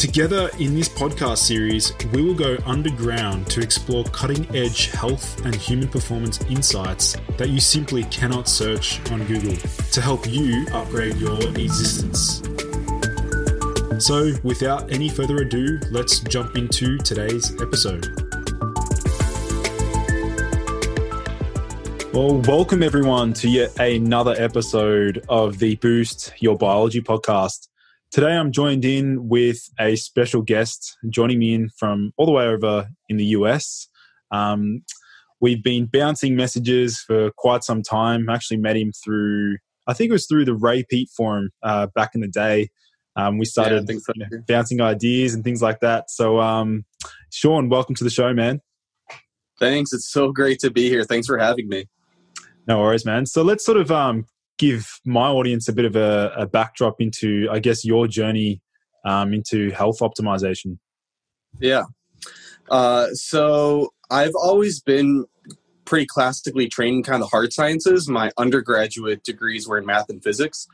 Together in this podcast series, we will go underground to explore cutting edge health and human performance insights that you simply cannot search on Google to help you upgrade your existence. So, without any further ado, let's jump into today's episode. Well, welcome everyone to yet another episode of the Boost Your Biology podcast. Today I'm joined in with a special guest joining me in from all the way over in the US. Um, we've been bouncing messages for quite some time. I actually met him through, I think it was through the Ray Peat forum uh, back in the day. Um, we started Yeah, so. you know, bouncing ideas and things like that. So, um, Sean, welcome to the show, man. Thanks. It's so great to be here. Thanks for having me. No worries, man. So let's sort of um, give my audience a bit of a, a backdrop into, I guess, your journey um, into health optimization. Yeah. Uh, so I've always been pretty classically trained in kind of hard sciences. My undergraduate degrees were in math and physics,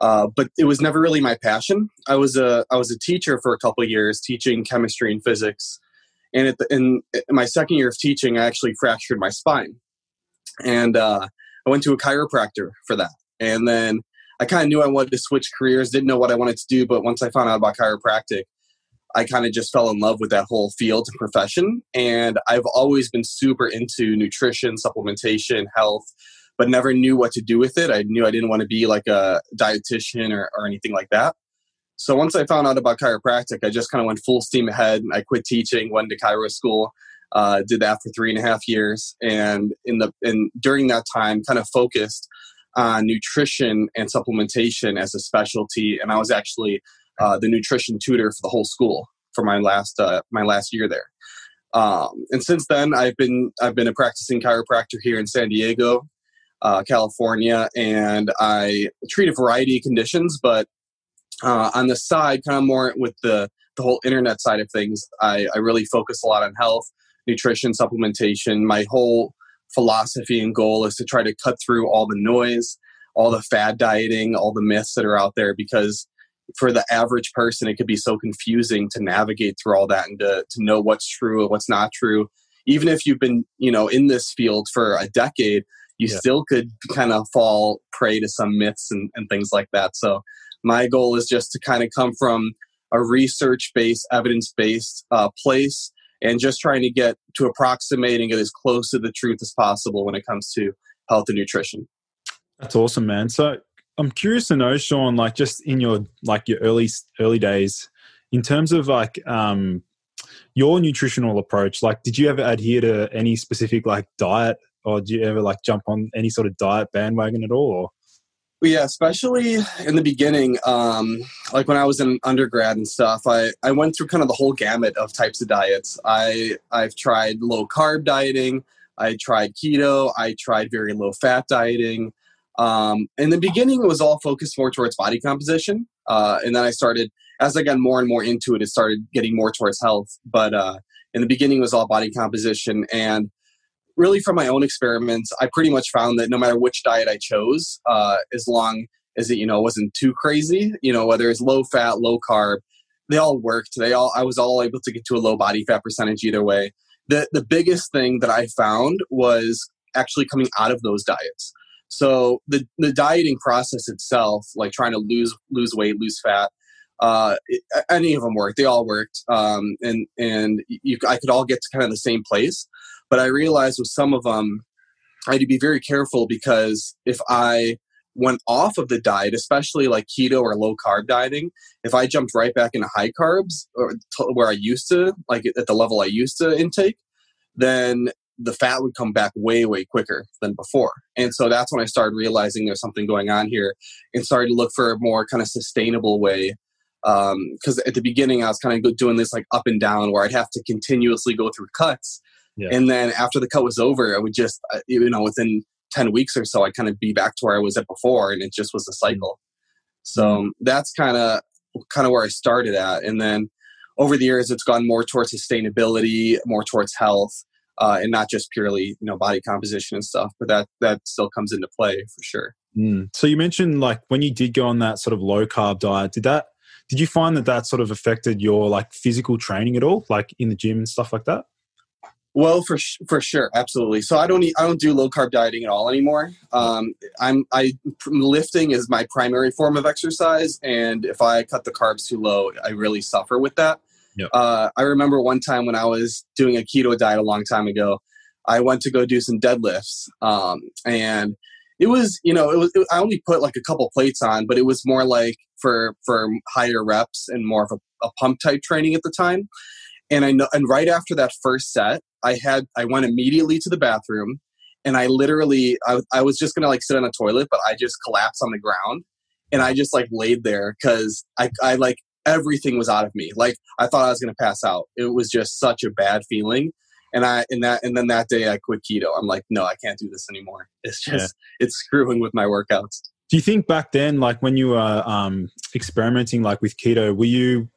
uh, but it was never really my passion. I was a I was a teacher for a couple years, teaching chemistry and physics. And the, in my second year of teaching, I actually fractured my spine, and uh, I went to a chiropractor for that. And then I kind of knew I wanted to switch careers, didn't know what I wanted to do, but once I found out about chiropractic, I kind of just fell in love with that whole field and profession. And I've always been super into nutrition, supplementation, health, but never knew what to do with it. I knew I didn't want to be like a dietitian or, or anything like that. So once I found out about chiropractic, I just kind of went full steam ahead. I quit teaching, went to chiro school, uh, did that for three and a half years, and in the and during that time, kind of focused on nutrition and supplementation as a specialty. And I was actually uh, the nutrition tutor for the whole school for my last uh, my last year there. Um, and since then, I've been I've been a practicing chiropractor here in San Diego, uh, California, and I treat a variety of conditions. But uh, on the side, kind of more with the the whole internet side of things, I, I really focus a lot on health, nutrition, supplementation. My whole philosophy and goal is to try to cut through all the noise, all the fad dieting, all the myths that are out there because for the average person it could be so confusing to navigate through all that and to, to know what's true and what's not true even if you've been you know in this field for a decade you Yeah. still could kind of fall prey to some myths and, and things like that so my goal is just to kind of come from a research based evidence based uh, place and just trying to get to approximating it as close to the truth as possible when it comes to health and nutrition That's awesome, man. So I'm curious to know, Sean, like just in your like your early early days, in terms of like um your nutritional approach, like did you ever adhere to any specific like diet or do you ever like jump on any sort of diet bandwagon at all? Or? Yeah, especially in the beginning, um, like when I was in undergrad and stuff, I, I went through kind of the whole gamut of types of diets. I I've tried low carb dieting, I tried keto, I tried very low fat dieting. Um, in the beginning, it was all focused more towards body composition, uh, and then I started as I got more and more into it, it started getting more towards health. But uh, in the beginning, it was all body composition and really from my own experiments, I pretty much found that no matter which diet I chose, uh, as long as it you know wasn't too crazy, you know whether it's low fat, low carb, they all worked. They all I was all able to get to a low body fat percentage either way. The the biggest thing that I found was actually coming out of those diets. So the the dieting process itself, like trying to lose lose weight, lose fat, uh, any of them worked. They all worked, um, and and you, I could all get to kind of the same place. But I realized with some of them, I had to be very careful because if I went off of the diet, especially like keto or low carb dieting, if I jumped right back into high carbs or to where I used to, like at the level I used to intake, then the fat would come back way, way quicker than before. And so that's when I started realizing there's something going on here and started to look for a more kind of sustainable way. Because um, at the beginning, I was kind of doing this like up and down where I'd have to continuously go through cuts yeah. And then after the cut was over, I would just, uh, you know, within 10 weeks or so, I'd kind of be back to where I was at before. And it just was a cycle. So mm-hmm. that's kind of, kind of where I started at. And then over the years, it's gone more towards sustainability, more towards health. Uh, and not just purely you know body composition and stuff but that that still comes into play for sure mm. so you mentioned like when you did go on that sort of low carb diet did that did you find that that sort of affected your like physical training at all like in the gym and stuff like that well, for for sure, absolutely. So I don't eat, I don't do low carb dieting at all anymore. Um, I'm I lifting is my primary form of exercise, and if I cut the carbs too low, I really suffer with that. Yep. Uh, I remember one time when I was doing a keto diet a long time ago, I went to go do some deadlifts, um, and it was you know it was it, I only put like a couple plates on, but it was more like for for higher reps and more of a, a pump type training at the time. And I know, and right after that first set, I had I went immediately to the bathroom, and I literally I, I was just gonna like sit on a toilet, but I just collapsed on the ground, and I just like laid there because I I like everything was out of me. Like I thought I was gonna pass out. It was just such a bad feeling. And I and that and then that day I quit keto. I'm like, no, I can't do this anymore. It's just yeah. it's screwing with my workouts. Do you think back then, like when you were um, experimenting, like with keto, were you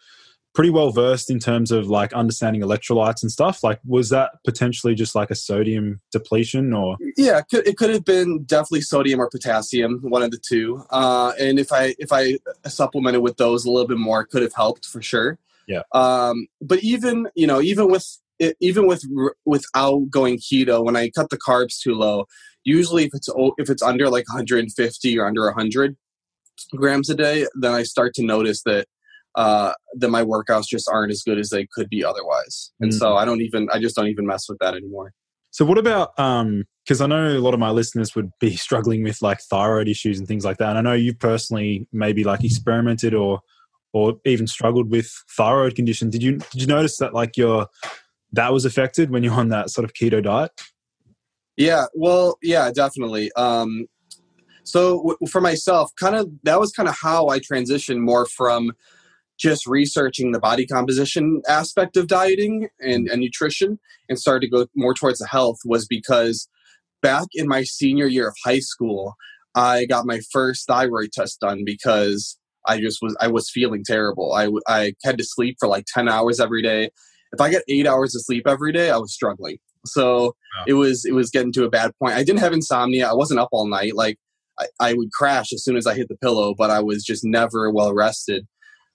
pretty well versed in terms of like understanding electrolytes and stuff. Like, was that potentially just like a sodium depletion or? Yeah, it could, it could have been definitely sodium or potassium, one of the two. Uh, and if I if I supplemented with those a little bit more, it could have helped for sure. Yeah. Um, but even you know, even with even with without going keto, when I cut the carbs too low, usually if it's if it's under like 150 or under 100 grams a day, then I start to notice that uh, that my workouts just aren't as good as they could be otherwise. And mm. so I don't even, I just don't even mess with that anymore. So what about, um, because I know a lot of my listeners would be struggling with like thyroid issues and things like that. And I know you personally maybe like experimented or, or even struggled with thyroid condition. Did you, did you notice that like your, that was affected when you're on that sort of keto diet? Yeah, well, yeah, definitely. Um, so w- for myself, kind of that was kind of how I transitioned more from just researching the body composition aspect of dieting and, mm. and nutrition and started to go more towards the health was because back in my senior year of high school, I got my first thyroid test done because I just was I was feeling terrible. I I had to sleep for like 10 hours every day. If I got 8 hours of sleep every day, I was struggling. So wow. it was it was getting to a bad point. I didn't have insomnia. I wasn't up all night. Like I, I would crash as soon as I hit the pillow, but I was just never well rested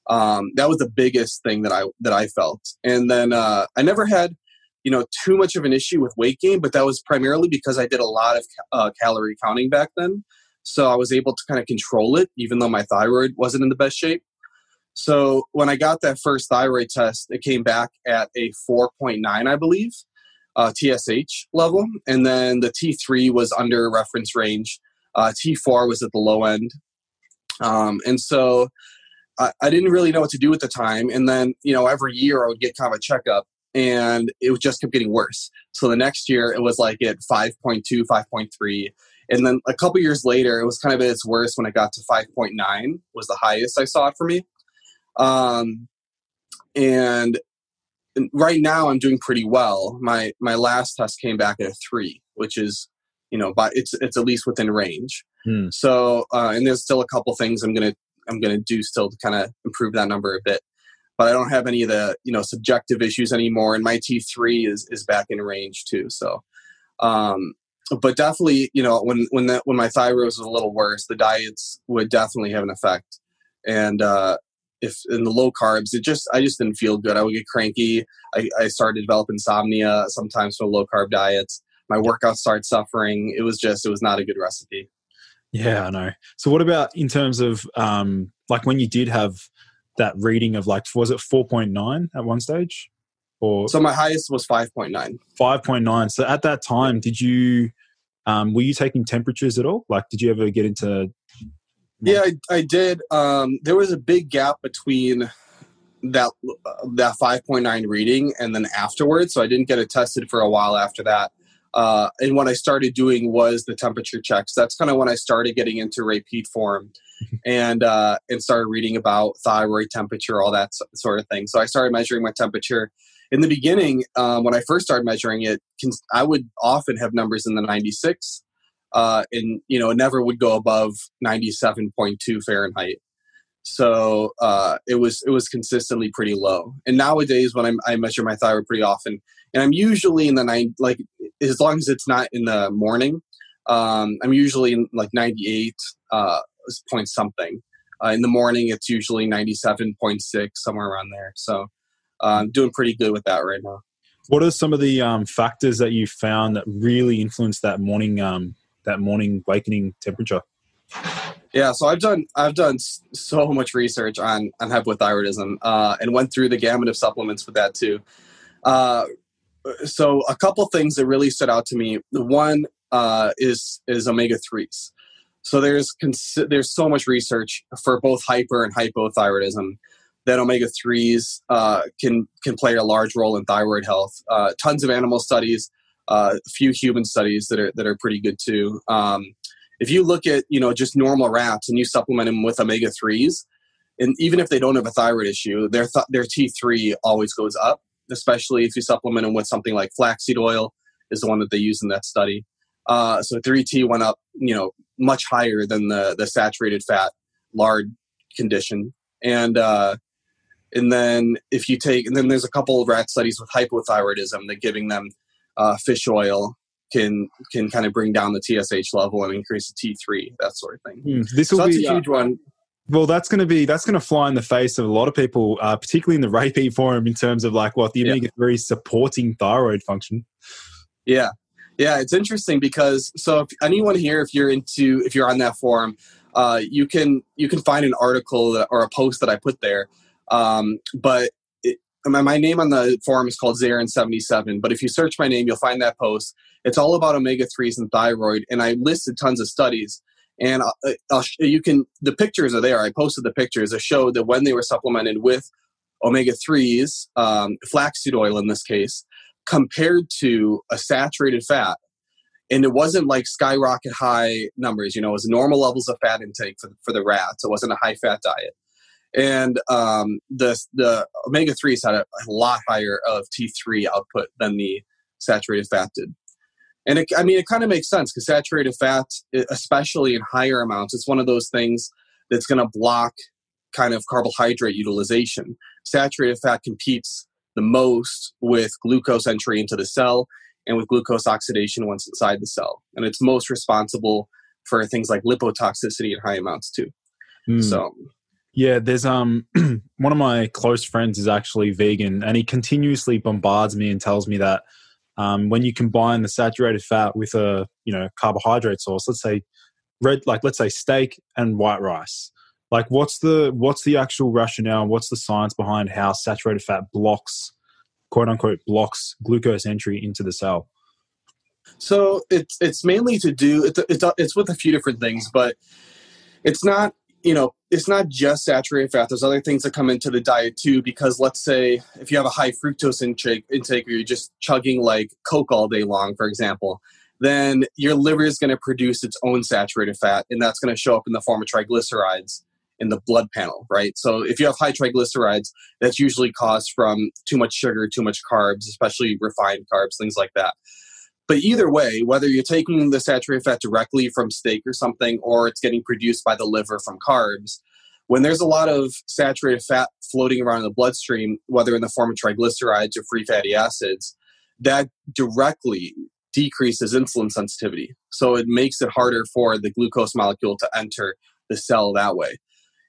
um, that was the biggest thing that I that I felt. And then uh, I never had you know too much of an issue with weight gain, but that was primarily because I did a lot of uh, calorie counting back then. So I was able to kind of control it, even though my thyroid wasn't in the best shape. So when I got that first thyroid test, it came back at a 4.9, I believe, uh, TSH level, and then the T3 was under reference range. Uh, T4 was at the low end, Um, and so I, I didn't really know what to do at the time. And then, you know, every year I would get kind of a checkup and it just kept getting worse. So the next year it was like at 5.2, 5.3. And then a couple years later, it was kind of at its worst when it got to 5.9 was the highest I saw it for me. Um, and right now I'm doing pretty well. My my last test came back at a three, which is you know, but it's it's at least within range. Hmm. So uh, and there's still a couple things I'm gonna I'm gonna do still to kind of improve that number a bit. But I don't have any of the you know subjective issues anymore, and my T3 is is back in range too. So, um, but definitely you know when when that when my thyroid was a little worse, the diets would definitely have an effect. And uh, if in the low carbs, it just I just didn't feel good. I would get cranky. I, I started to develop insomnia sometimes from low carb diets. My workouts started suffering. It was just it was not a good recipe. Yeah, I know. So what about in terms of um like when you did have that reading of like was it 4.9 at one stage? Or So my highest was 5.9. 5.9. So at that time did you um were you taking temperatures at all? Like did you ever get into yeah, I, I did. Um, there was a big gap between that uh, that 5.9 reading and then afterwards, so I didn't get it tested for a while after that. Uh, and what I started doing was the temperature checks. That's kind of when I started getting into Ray Peat form, and uh, and started reading about thyroid temperature, all that sort of thing. So I started measuring my temperature. In the beginning, um, when I first started measuring it, I would often have numbers in the 96 uh, and you know it never would go above 97.2 Fahrenheit. So uh, it was it was consistently pretty low. And nowadays, when I'm, I measure my thyroid pretty often, and I'm usually in the nine like as long as it's not in the morning, um, I'm usually in like 98 uh, point something. Uh, in the morning, it's usually 97.6 somewhere around there. So uh, I'm doing pretty good with that right now. What are some of the um, factors that you found that really influence that morning um, that morning awakening temperature? Yeah, so I've done I've done so much research on on hypothyroidism uh, and went through the gamut of supplements with that too. Uh, so a couple things that really stood out to me. The one uh, is is omega threes. So there's there's so much research for both hyper and hypothyroidism that omega threes uh, can can play a large role in thyroid health. Uh, tons of animal studies uh, a few human studies that are that are pretty good too. Um, if you look at you know just normal rats and you supplement them with omega threes, and even if they don't have a thyroid issue, their th- their T three always goes up. Especially if you supplement them with something like flaxseed oil, is the one that they use in that study. Uh, so 3T went up, you know, much higher than the the saturated fat lard condition, and uh, and then if you take, and then there's a couple of rat studies with hypothyroidism that giving them uh, fish oil can can kind of bring down the TSH level and increase the T3, that sort of thing. Mm, this will so that's be, a huge uh, one. Well, that's going to be that's going to fly in the face of a lot of people, uh, particularly in the Ray Peat forum, in terms of like what the omega three supporting thyroid function. Yeah, yeah, it's interesting because so if anyone here, if you're into, if you're on that forum, uh, you can you can find an article that, or a post that I put there. Um, but my name on the forum is called Zarin77, but if you search my name, you'll find that post. It's all about omega 3s and thyroid, and I listed tons of studies. And I'll, uh, I'll, you can, the pictures are there. I posted the pictures that showed that when they were supplemented with omega 3s, um, flaxseed oil in this case, compared to a saturated fat, and it wasn't like skyrocket high numbers, you know, it was normal levels of fat intake for, for the rats. It wasn't a high fat diet and um, the the omega threes had a, a, lot higher of T3 output than the saturated fat did. And it, I mean, it kind of makes sense because saturated fat, especially in higher amounts, it's one of those things that's going to block kind of carbohydrate utilization. Saturated fat competes the most with glucose entry into the cell and with glucose oxidation once inside the cell. And it's most responsible for things like lipotoxicity in high amounts too. Mm. So yeah, there's um one of my close friends is actually vegan, and he continuously bombards me and tells me that um, when you combine the saturated fat with a you know carbohydrate source, let's say red, like let's say steak and white rice, like what's the what's the actual rationale? What's the science behind how saturated fat blocks, quote unquote, blocks glucose entry into the cell? So it's it's mainly to do it's it's, it's with a few different things, but it's not you know, it's not just saturated fat. There's other things that come into the diet too. Because let's say if you have a high fructose intake, intake or you're just chugging like Coke all day long, for example, then your liver is going to produce its own saturated fat, and that's going to show up in the form of triglycerides in the blood panel, right? So if you have high triglycerides, that's usually caused from too much sugar, too much carbs, especially refined carbs, things like that. But either way, whether you're taking the saturated fat directly from steak or something, or it's getting produced by the liver from carbs, when there's a lot of saturated fat floating around in the bloodstream, whether in the form of triglycerides or free fatty acids, that directly decreases insulin sensitivity. So it makes it harder for the glucose molecule to enter the cell that way.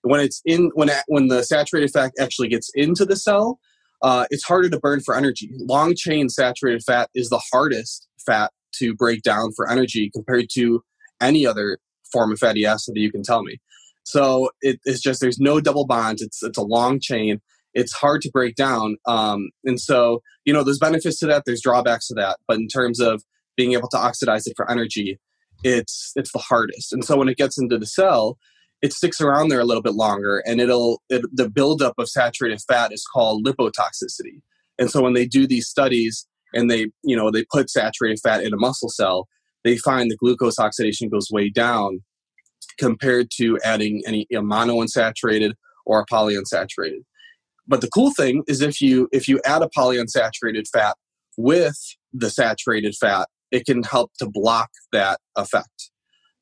When it's in, when when the saturated fat actually gets into the cell, uh, it's harder to burn for energy. Long chain saturated fat is the hardest fat to break down for energy compared to any other form of fatty acid that you can tell me. So it, it's just there's no double bonds. It's it's a long chain. It's hard to break down. Um, and so you know there's benefits to that. There's drawbacks to that. But in terms of being able to oxidize it for energy, it's it's the hardest. And so when it gets into the cell, it sticks around there a little bit longer, and it'll it, the buildup of saturated fat is called lipotoxicity. And so when they do these studies, and they you know they put saturated fat in a muscle cell they find the glucose oxidation goes way down compared to adding any know, monounsaturated or a polyunsaturated. But the cool thing is if you if you add a polyunsaturated fat with the saturated fat it can help to block that effect.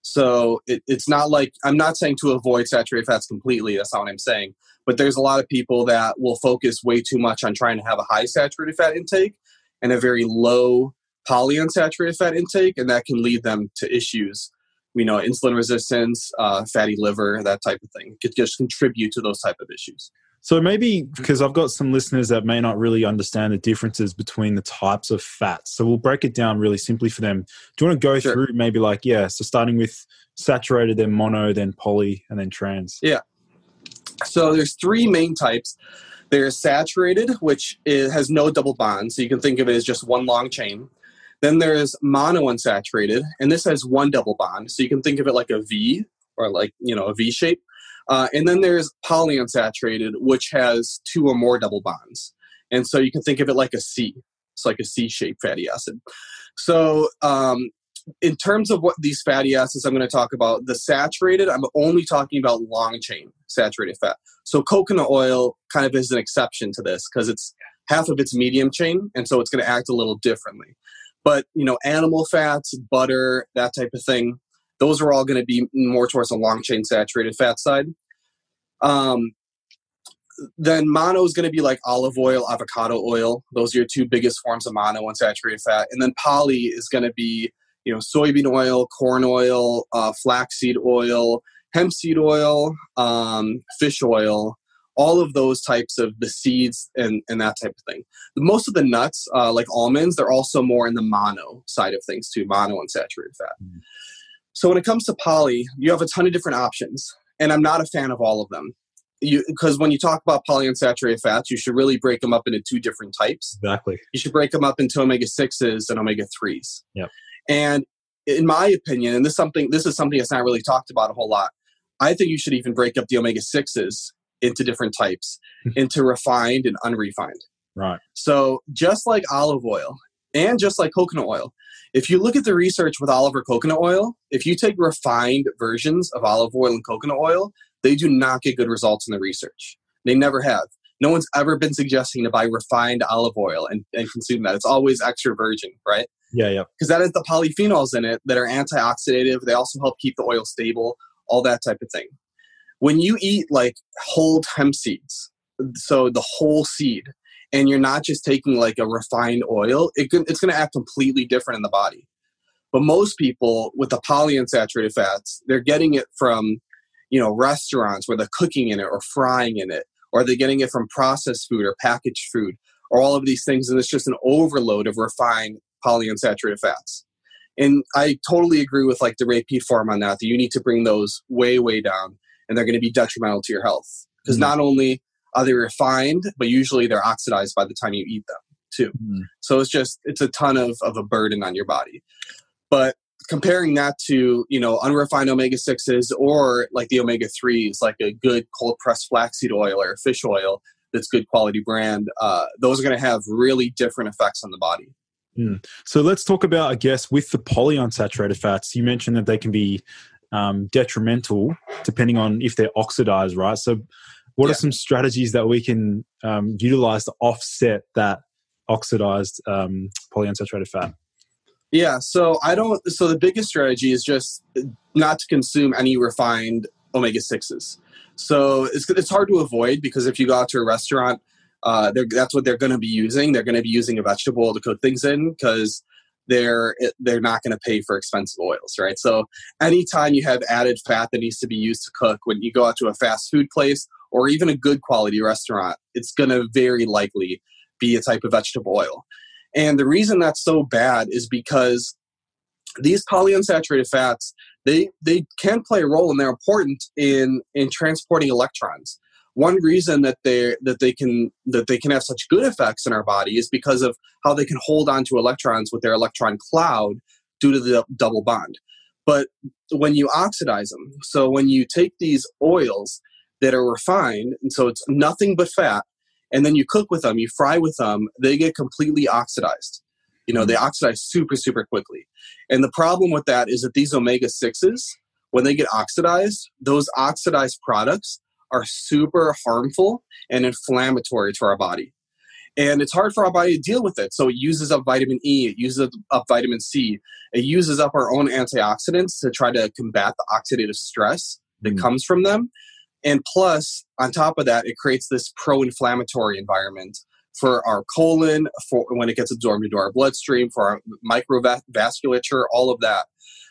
So it, it's not like i'm not saying to avoid saturated fats completely that's not what i'm saying but there's a lot of people that will focus way too much on trying to have a high saturated fat intake and a very low polyunsaturated fat intake, and that can lead them to issues, you know, insulin resistance, uh, fatty liver, that type of thing. It could just contribute to those type of issues. So maybe because I've got some listeners that may not really understand the differences between the types of fats. So we'll break it down really simply for them. Do you want to go sure. through maybe like, yeah, so starting with saturated, then mono, then poly, and then trans? Yeah. So there's three main types. There's saturated, which is, has no double bonds. So you can think of it as just one long chain. Then there's monounsaturated, and this has one double bond. So you can think of it like a V or like, you know, a V shape. Uh, and then there's polyunsaturated, which has two or more double bonds. And so you can think of it like a C. It's like a C shaped fatty acid. So um, in terms of what these fatty acids I'm going to talk about, the saturated, I'm only talking about long chain saturated fat. So coconut oil kind of is an exception to this because it's half of its medium chain, and so it's going to act a little differently. But you know, animal fats, butter, that type of thing, those are all going to be more towards the long chain saturated fat side. Um, then mono is going to be like olive oil, avocado oil. Those are your two biggest forms of mono unsaturated fat. And then poly is going to be you know soybean oil, corn oil, uh, flaxseed oil, hemp seed oil, um, fish oil, all of those types of the seeds and, and that type of thing. Most of the nuts, uh, like almonds, they're also more in the mono side of things too, mono unsaturated fat. Mm-hmm. So when it comes to poly, you have a ton of different options, and I'm not a fan of all of them. Because when you talk about polyunsaturated fats, you should really break them up into two different types. Exactly. You should break them up into omega sixes and omega threes. Yep. And in my opinion, and this something this is something that's not really talked about a whole lot. I think you should even break up the omega sixes into different types, hmm. into refined and unrefined. Right. So just like olive oil and just like coconut oil, if you look at the research with olive or coconut oil, if you take refined versions of olive oil and coconut oil, they do not get good results in the research. They never have. No one's ever been suggesting to buy refined olive oil and, and consume that. It's always extra virgin, right? Yeah, yeah. Because that has the polyphenols in it that are antioxidative. They also help keep the oil stable, all that type of thing. When you eat like whole hemp seeds, so the whole seed, and you're not just taking like a refined oil, it, it's going to act completely different in the body. But most people with the polyunsaturated fats, they're getting it from, you know, restaurants where they're cooking in it or frying in it, or they're getting it from processed food or packaged food, or all of these things, and it's just an overload of refined polyunsaturated fats. And I totally agree with like the Ray form on that, that you need to bring those way, way down and they're going to be detrimental to your health. Because mm-hmm. not only are they refined, but usually they're oxidized by the time you eat them too. Mm-hmm. So it's just, it's a ton of, of a burden on your body. But comparing that to you know unrefined omega sixes or like the omega threes, like a good cold pressed flaxseed oil or fish oil that's good quality brand, uh, those are going to have really different effects on the body. Mm. So let's talk about, I guess, with the polyunsaturated fats. You mentioned that they can be um, detrimental depending on if they're oxidized, right? So, what yeah. are some strategies that we can um, utilize to offset that oxidized um, polyunsaturated fat? Yeah, so I don't. So the biggest strategy is just not to consume any refined omega sixes. So it's it's hard to avoid because if you go out to a restaurant, uh, that's what they're going to be using. They're going to be using a vegetable to cook things in because they're they're not going to pay for expensive oils, right? So anytime you have added fat that needs to be used to cook, when you go out to a fast food place or even a good quality restaurant, it's going to very likely be a type of vegetable oil. And the reason that's so bad is because these polyunsaturated fats they they can play a role and they're important in in transporting electrons one reason that they that they can that they can have such good effects in our body is because of how they can hold on to electrons with their electron cloud due to the double bond. But when you oxidize them so when you take these oils that are refined and so it's nothing but fat and then you cook with them you fry with them they get completely oxidized. You know they mm-hmm. oxidize super super quickly. And the problem with that is that these omega 6s when they get oxidized those oxidized products are super harmful and inflammatory to our body. And it's hard for our body to deal with it. So it uses up vitamin E, it uses up vitamin C, it uses up our own antioxidants to try to combat the oxidative stress that mm. comes from them. And plus, on top of that, it creates this pro inflammatory environment for our colon, for when it gets absorbed into our bloodstream, for our microvasculature, all of that.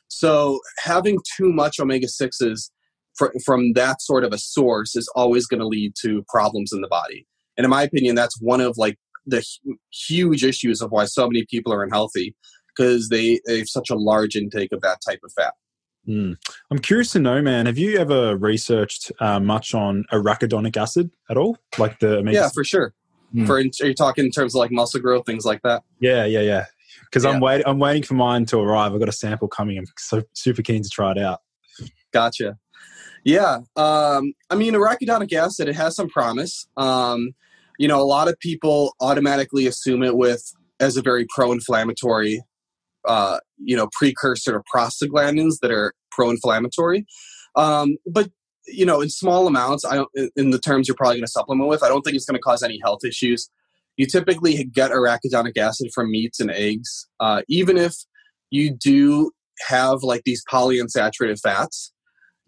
So having too much omega 6s fr- from that sort of a source is always going to lead to problems in the body. And in my opinion, that's one of like the huge issues of why so many people are unhealthy because they, they have such a large intake of that type of fat. Mm. I'm curious to know, man. Have you ever researched uh, much on arachidonic acid at all? Like the yeah, for sure. Mm. For are you talking in terms of like muscle growth, things like that? Yeah, yeah, yeah. Because yeah. I'm waiting. I'm waiting for mine to arrive. I've got a sample coming. I'm so super keen to try it out. Gotcha. Yeah, um, I mean, arachidonic acid it has some promise. Um, you know, a lot of people automatically assume it with as a very pro-inflammatory, uh, you know, precursor to prostaglandins that are pro-inflammatory. Um, but you know, in small amounts, I don't, in the terms you're probably going to supplement with, I don't think it's going to cause any health issues. You typically get arachidonic acid from meats and eggs, uh, even if you do have like these polyunsaturated fats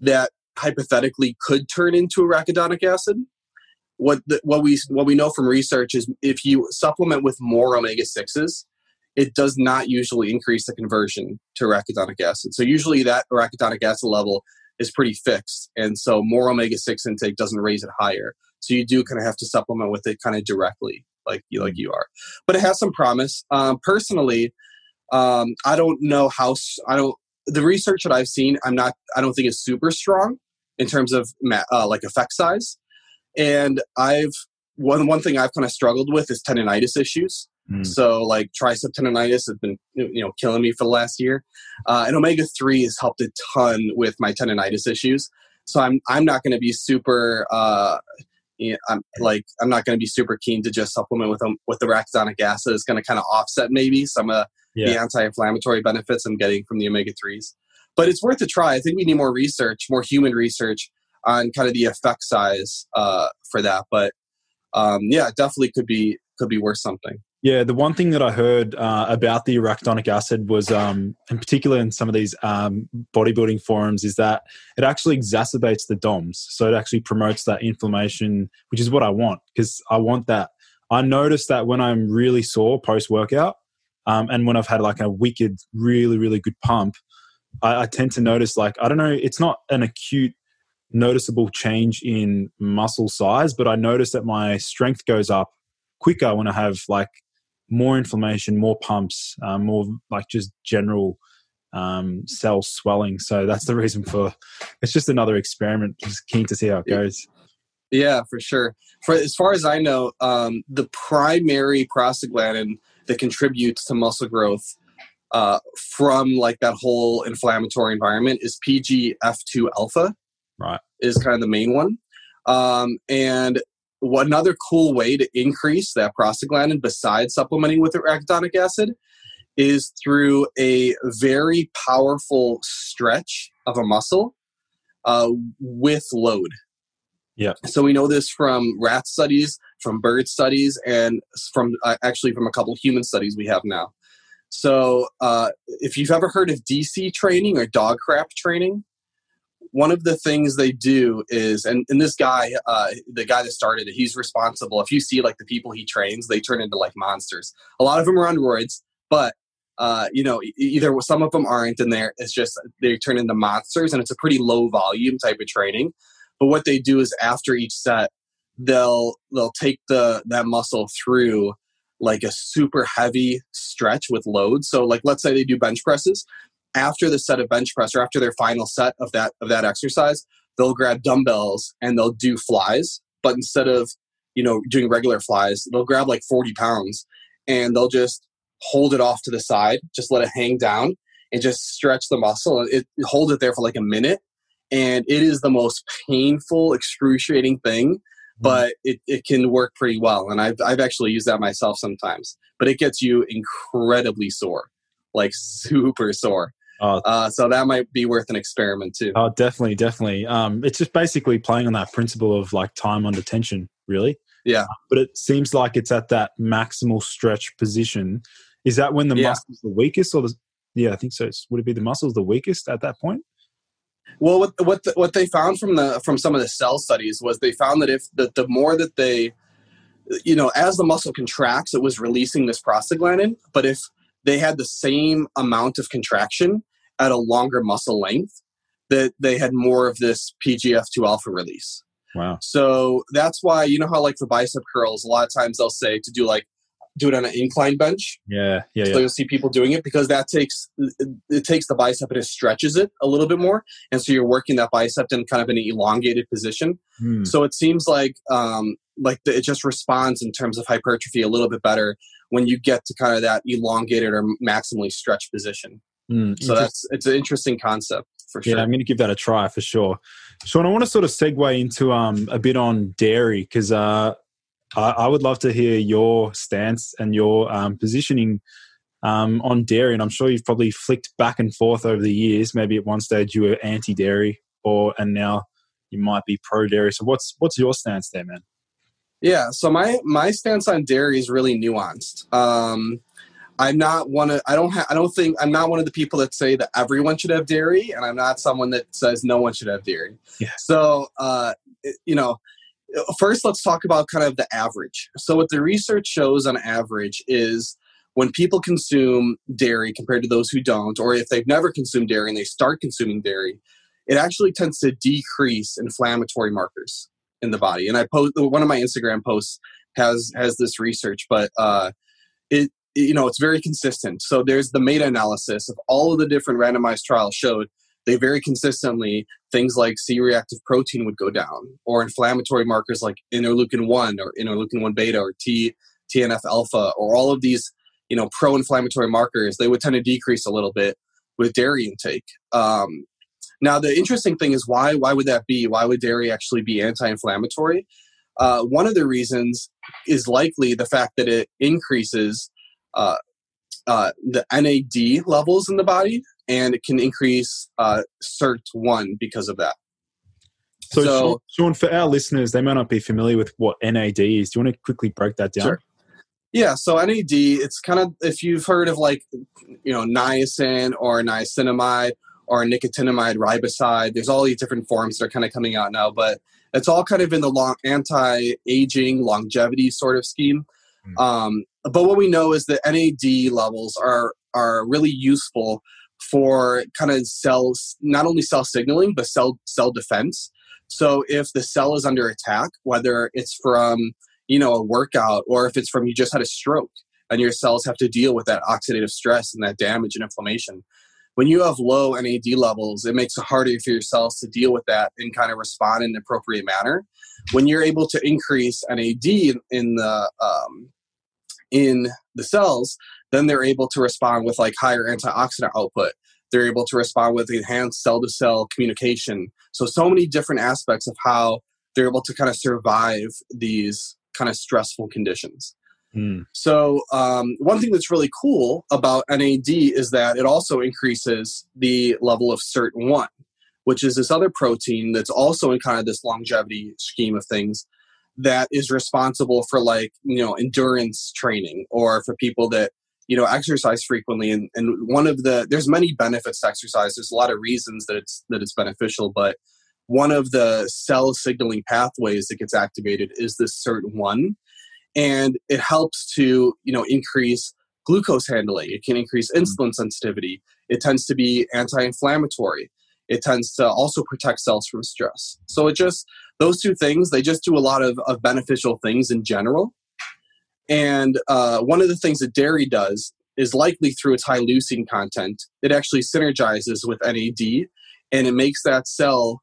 that hypothetically could turn into arachidonic acid. What the, what we what we know from research is if you supplement with more omega sixes, it does not usually increase the conversion to arachidonic acid. So usually that arachidonic acid level is pretty fixed, and so more omega six intake doesn't raise it higher. So you do kind of have to supplement with it kind of directly, like you like you are. But it has some promise. Um, personally, um, I don't know how I don't the research that I've seen, I'm not, I don't think is super strong in terms of uh, like effect size. And I've one one thing I've kind of struggled with is tendonitis issues. Mm. So like tricep tendonitis has been you know killing me for the last year, uh, and omega three has helped a ton with my tendonitis issues. So I'm I'm not going to be super. Uh, you know, I'm like I'm not going to be super keen to just supplement with them with the arachidonic acid. It's going to kind of offset maybe some of yeah. the anti-inflammatory benefits I'm getting from the omega threes. But it's worth a try. I think we need more research, more human research on kind of the effect size uh, for that. But um, yeah, definitely could be could be worth something. Yeah, the one thing that I heard uh, about the arachidonic acid was, um, in particular in some of these um, bodybuilding forums, is that it actually exacerbates the DOMS. So it actually promotes that inflammation, which is what I want because I want that. I noticed that when I'm really sore post workout, um, and when I've had like a wicked, really, really good pump, I, I tend to notice like, I don't know, it's not an acute noticeable change in muscle size, but I notice that my strength goes up quicker when I have like more inflammation, more pumps, um, more like just general um, cell swelling. So that's the reason for it's just another experiment. Just keen to see how it goes. Yeah, for sure. For as far as I know, um, the primary prostaglandin that contributes to muscle growth uh, from like that whole inflammatory environment is PGF2 alpha. Right. Is kind of the main one. Um, and what another cool way to increase that prostaglandin besides supplementing with arachidonic acid is through a very powerful stretch of a muscle uh, with load. Yeah. So we know this from rat studies, from bird studies, and from uh, actually from a couple human studies we have now. So uh, if you've ever heard of DC training or DoggCrapp training, one of the things they do is, and, and this guy, uh, the guy that started it, he's responsible. If you see like the people he trains, they turn into like monsters. A lot of them are on roids, but uh, you know, either some of them aren't, and there it's just they turn into monsters, and it's a pretty low volume type of training. But what they do is after each set, they'll they'll take the that muscle through like a super heavy stretch with load. So like let's say they do bench presses. After the set of bench press or after their final set of that of that exercise, they'll grab dumbbells and they'll do flies. But instead of you know doing regular flies, they'll grab like 40 pounds and they'll just hold it off to the side, just let it hang down and just stretch the muscle. It hold it there for like a minute. And it is the most painful, excruciating thing Mm-hmm. but it, it can work pretty well. And I've, I've actually used that myself sometimes, but it gets you incredibly sore, like super sore. Oh. Uh, so that might be worth an experiment too. Oh, definitely, definitely. Um, it's just basically playing on that principle of like time under tension, really. Yeah. But it seems like it's at that maximal stretch position. Is that when the yeah. muscle's the weakest, or the? Yeah, I think so. Would it be the muscles the weakest at that point? Well, what what the, what they found from the from some of the cell studies was they found that if the, the more that they, you know, as the muscle contracts, it was releasing this prostaglandin. But if they had the same amount of contraction at a longer muscle length, that they had more of this PGF2 alpha release. Wow. So that's why you know how like for bicep curls, a lot of times they'll say to do like do it on an incline bench. Yeah, yeah. So yeah. you'll see people doing it because that takes it takes the bicep and it stretches it a little bit more, and so you're working that bicep in kind of an elongated position. Hmm. So it seems like um, like the, it just responds in terms of hypertrophy a little bit better when you get to kind of that elongated or maximally stretched position. Hmm. So that's it's an interesting concept for sure. Yeah, I'm going to give that a try for sure. Sean, I want to sort of segue into um, a bit on dairy because uh, I, I would love to hear your stance and your um, positioning um, on dairy. And I'm sure you've probably flicked back and forth over the years. Maybe at one stage you were anti-dairy, or and now you might be pro-dairy. So what's what's your stance there, man? Yeah, so my my stance on dairy is really nuanced. Um, I'm not one of I don't have I don't think I'm not one of the people that say that everyone should have dairy, and I'm not someone that says no one should have dairy. Yeah. So uh, you know, first let's talk about kind of the average. So what the research shows on average is when people consume dairy compared to those who don't or if they've never consumed dairy and they start consuming dairy it actually tends to decrease inflammatory markers in the body. And i post one of my instagram posts has has this research but uh it you know it's very consistent. So there's the meta analysis of all of the different randomized trials showed they very consistently things like C-reactive protein would go down, or inflammatory markers like interleukin one or interleukin one beta or T TNF alpha, or all of these you know pro-inflammatory markers, they would tend to decrease a little bit with dairy intake. Um, now the interesting thing is why why would that be? Why would dairy actually be anti-inflammatory? Uh, one of the reasons is likely the fact that it increases uh, uh, the NAD levels in the body, and it can increase uh, SIRT1 because of that. So, so Sean, for our listeners, they may not be familiar with what NAD is. Do you want to quickly break that down? Sure. Yeah, so NAD, it's kind of if you've heard of like, you know, niacin or niacinamide or nicotinamide riboside. There's all these different forms that are kind of coming out now, but it's all kind of in the long anti-aging longevity sort of scheme. Mm. Um, but what we know is that NAD levels are are really useful for kind of cells, not only cell signaling but cell cell defense. So if the cell is under attack, whether it's from you know a workout or if it's from you just had a stroke and your cells have to deal with that oxidative stress and that damage and inflammation. When you have low NAD levels, it makes it harder for your cells to deal with that and kind of respond in an appropriate manner. When you're able to increase NAD in, in the um, in the cells, then they're able to respond with like higher antioxidant output. They're able to respond with enhanced cell to cell communication. So so many different aspects of how they're able to kind of survive these kind of stressful conditions. Mm. so um, one thing that's really cool about NAD is that it also increases the level of SIRT1, which is this other protein that's also in kind of this longevity scheme of things that is responsible for like you know endurance training or for people that you know exercise frequently and, and one of the there's many benefits to exercise. There's a lot of reasons that it's that it's beneficial but one of the cell signaling pathways that gets activated is this SIRT1 and it helps to you know increase glucose handling. It can increase mm-hmm. insulin sensitivity. It tends to be anti-inflammatory. It tends to also protect cells from stress. So it just those two things they just do a lot of, of beneficial things in general and uh, one of the things that dairy does is likely through its high leucine content it actually synergizes with nad and it makes that cell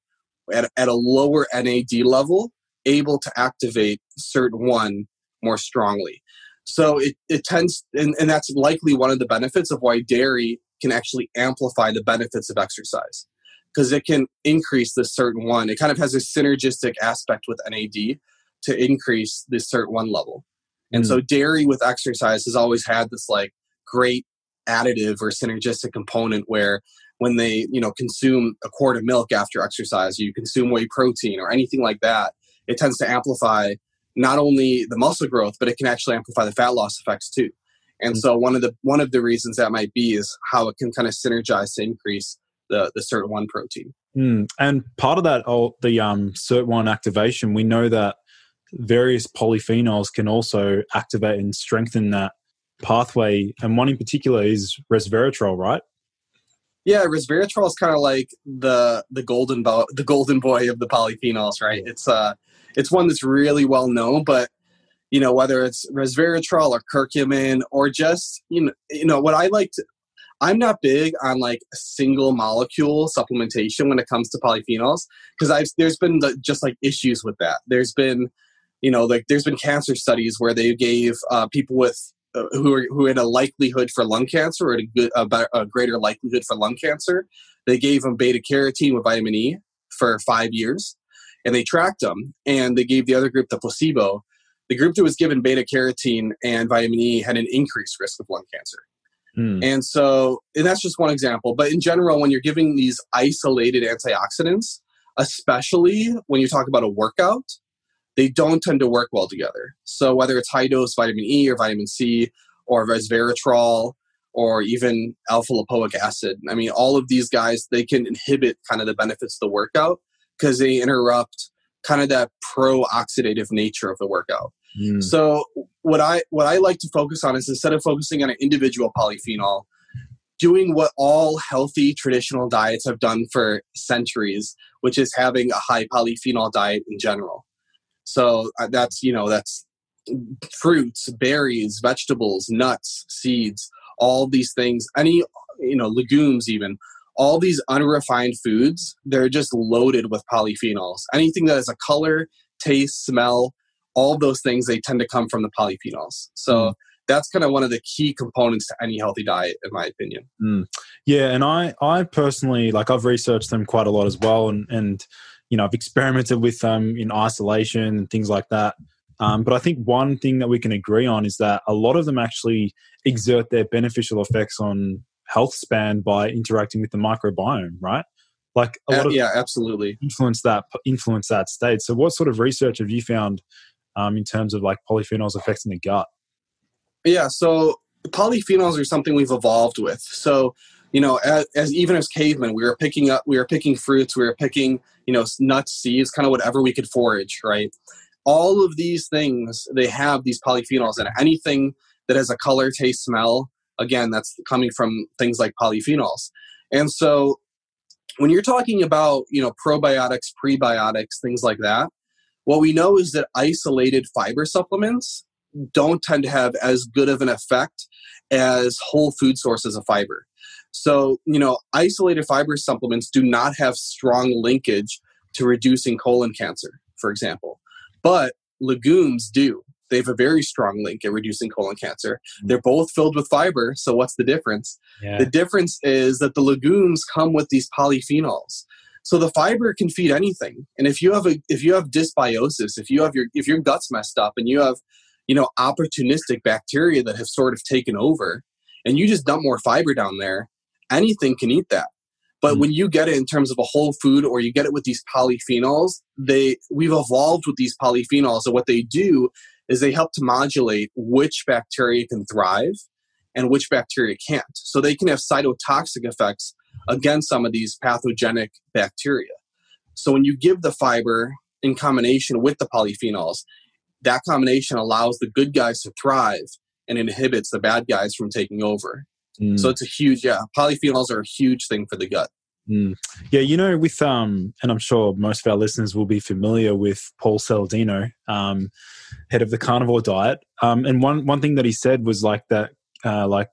at, at a lower nad level able to activate SIRT1 more strongly. So it, it tends, and, and that's likely one of the benefits of why dairy can actually amplify the benefits of exercise because it can increase the SIRT1. It kind of has a synergistic aspect with NAD to increase the SIRT1 level. And Mm. so dairy with exercise has always had this like great additive or synergistic component where when they, you know, consume a quart of milk after exercise, you consume whey protein or anything like that, it tends to amplify not only the muscle growth, but it can actually amplify the fat loss effects too. And so one of the one of the reasons that might be is how it can kind of synergize to increase the the SIRT1 protein. Mm. And part of that, oh, the um, SIRT1 activation, we know that various polyphenols can also activate and strengthen that pathway. And one in particular is resveratrol, right? Yeah, resveratrol is kind of like the the golden bo- the golden boy of the polyphenols, right? It's uh it's one that's really well known, but you know whether it's resveratrol or curcumin or just you know you know what I like to I'm not big on like single molecule supplementation when it comes to polyphenols because I've there's been the, just like issues with that. There's been you know like there's been cancer studies where they gave uh, people with uh, who are, who had a likelihood for lung cancer or a, good, a, a greater likelihood for lung cancer. They gave them beta carotene with vitamin E for five years, and they tracked them. And they gave the other group the placebo. The group that was given beta carotene and vitamin E had an increased risk of lung cancer. Mm. And so, and that's just one example. But in general, when you're giving these isolated antioxidants, especially when you talk about a workout, they don't tend to work well together. So whether it's high dose vitamin E or vitamin C or resveratrol or even alpha lipoic acid, I mean, all of these guys they can inhibit kind of the benefits of the workout because they interrupt kind of that pro-oxidative nature of the workout. Mm. So what I what I like to focus on is instead of focusing on an individual polyphenol, doing what all healthy traditional diets have done for centuries, which is having a high polyphenol diet in general. So uh, that's you know that's fruits, berries, vegetables, nuts, seeds, all these things. Any you know legumes even. All these unrefined foods, they're just loaded with polyphenols. Anything that has a color, taste, smell, all those things they tend to come from the polyphenols. So Mm. that's kind of one of the key components to any healthy diet, in my opinion. Mm. Yeah, and I, I personally like I've researched them quite a lot as well, and and you know I've experimented with them in isolation and things like that. Um, but I think one thing that we can agree on is that a lot of them actually exert their beneficial effects on health span by interacting with the microbiome, right? Like a lot of yeah, absolutely. influence that influence that state. So, what sort of research have you found um, in terms of like polyphenols affecting the gut? Yeah, so polyphenols are something we've evolved with. So, you know, as, as even as cavemen, we were picking up, we were picking fruits, we were picking, you know, nuts, seeds, kind of whatever we could forage, right? All of these things, they have these polyphenols it. Anything that has a color, taste, smell, again, that's coming from things like polyphenols. And so, when you're talking about, you know, probiotics, prebiotics, things like that, what we know is that isolated fiber supplements don't tend to have as good of an effect as whole food sources of fiber. So, you know, isolated fiber supplements do not have strong linkage to reducing colon cancer, for example. But legumes do. They have a very strong link at reducing colon cancer. Mm. They're both filled with fiber. So what's the difference? Yeah. The difference is that the legumes come with these polyphenols. So the fiber can feed anything. And if you have a if you have dysbiosis, if you have your if your gut's messed up and you have, you know, opportunistic bacteria that have sort of taken over and you just dump more fiber down there, anything can eat that. But Mm. when you get it in terms of a whole food or you get it with these polyphenols, they we've evolved with these polyphenols and what they do is they help to modulate which bacteria can thrive and which bacteria can't. So they can have cytotoxic effects against some of these pathogenic bacteria. So when you give the fiber in combination with the polyphenols, that combination allows the good guys to thrive and inhibits the bad guys from taking over. Mm. So it's a huge, yeah, polyphenols are a huge thing for the gut. Mm. Yeah, you know, with um, and I'm sure most of our listeners will be familiar with Paul Saladino, um, head of the carnivore diet. Um, and one one thing that he said was like that, uh, like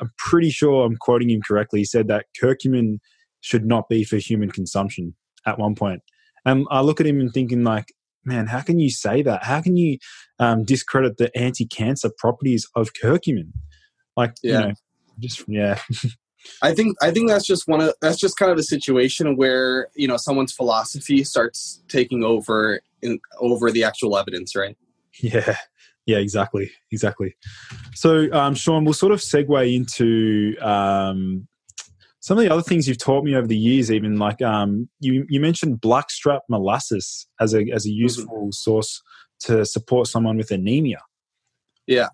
I'm pretty sure I'm quoting him correctly. He said that curcumin should not be for human consumption at one point. And I look at him and thinking like, man, how can you say that? How can you um, discredit the anti-cancer properties of curcumin? Like, Yeah. you know, just yeah, I think I think that's just one of that's just kind of a situation where you know someone's philosophy starts taking over in over the actual evidence, right? Yeah, yeah, exactly, exactly. So, um, Sean, we'll sort of segue into um, some of the other things you've taught me over the years. Even like um, you, you mentioned blackstrap molasses as a as a useful source to support someone with anemia. Yeah.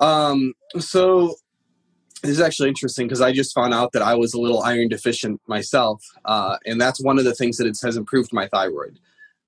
Um, so this is actually interesting because I just found out that I was a little iron deficient myself, uh, and that's one of the things that it has improved my thyroid.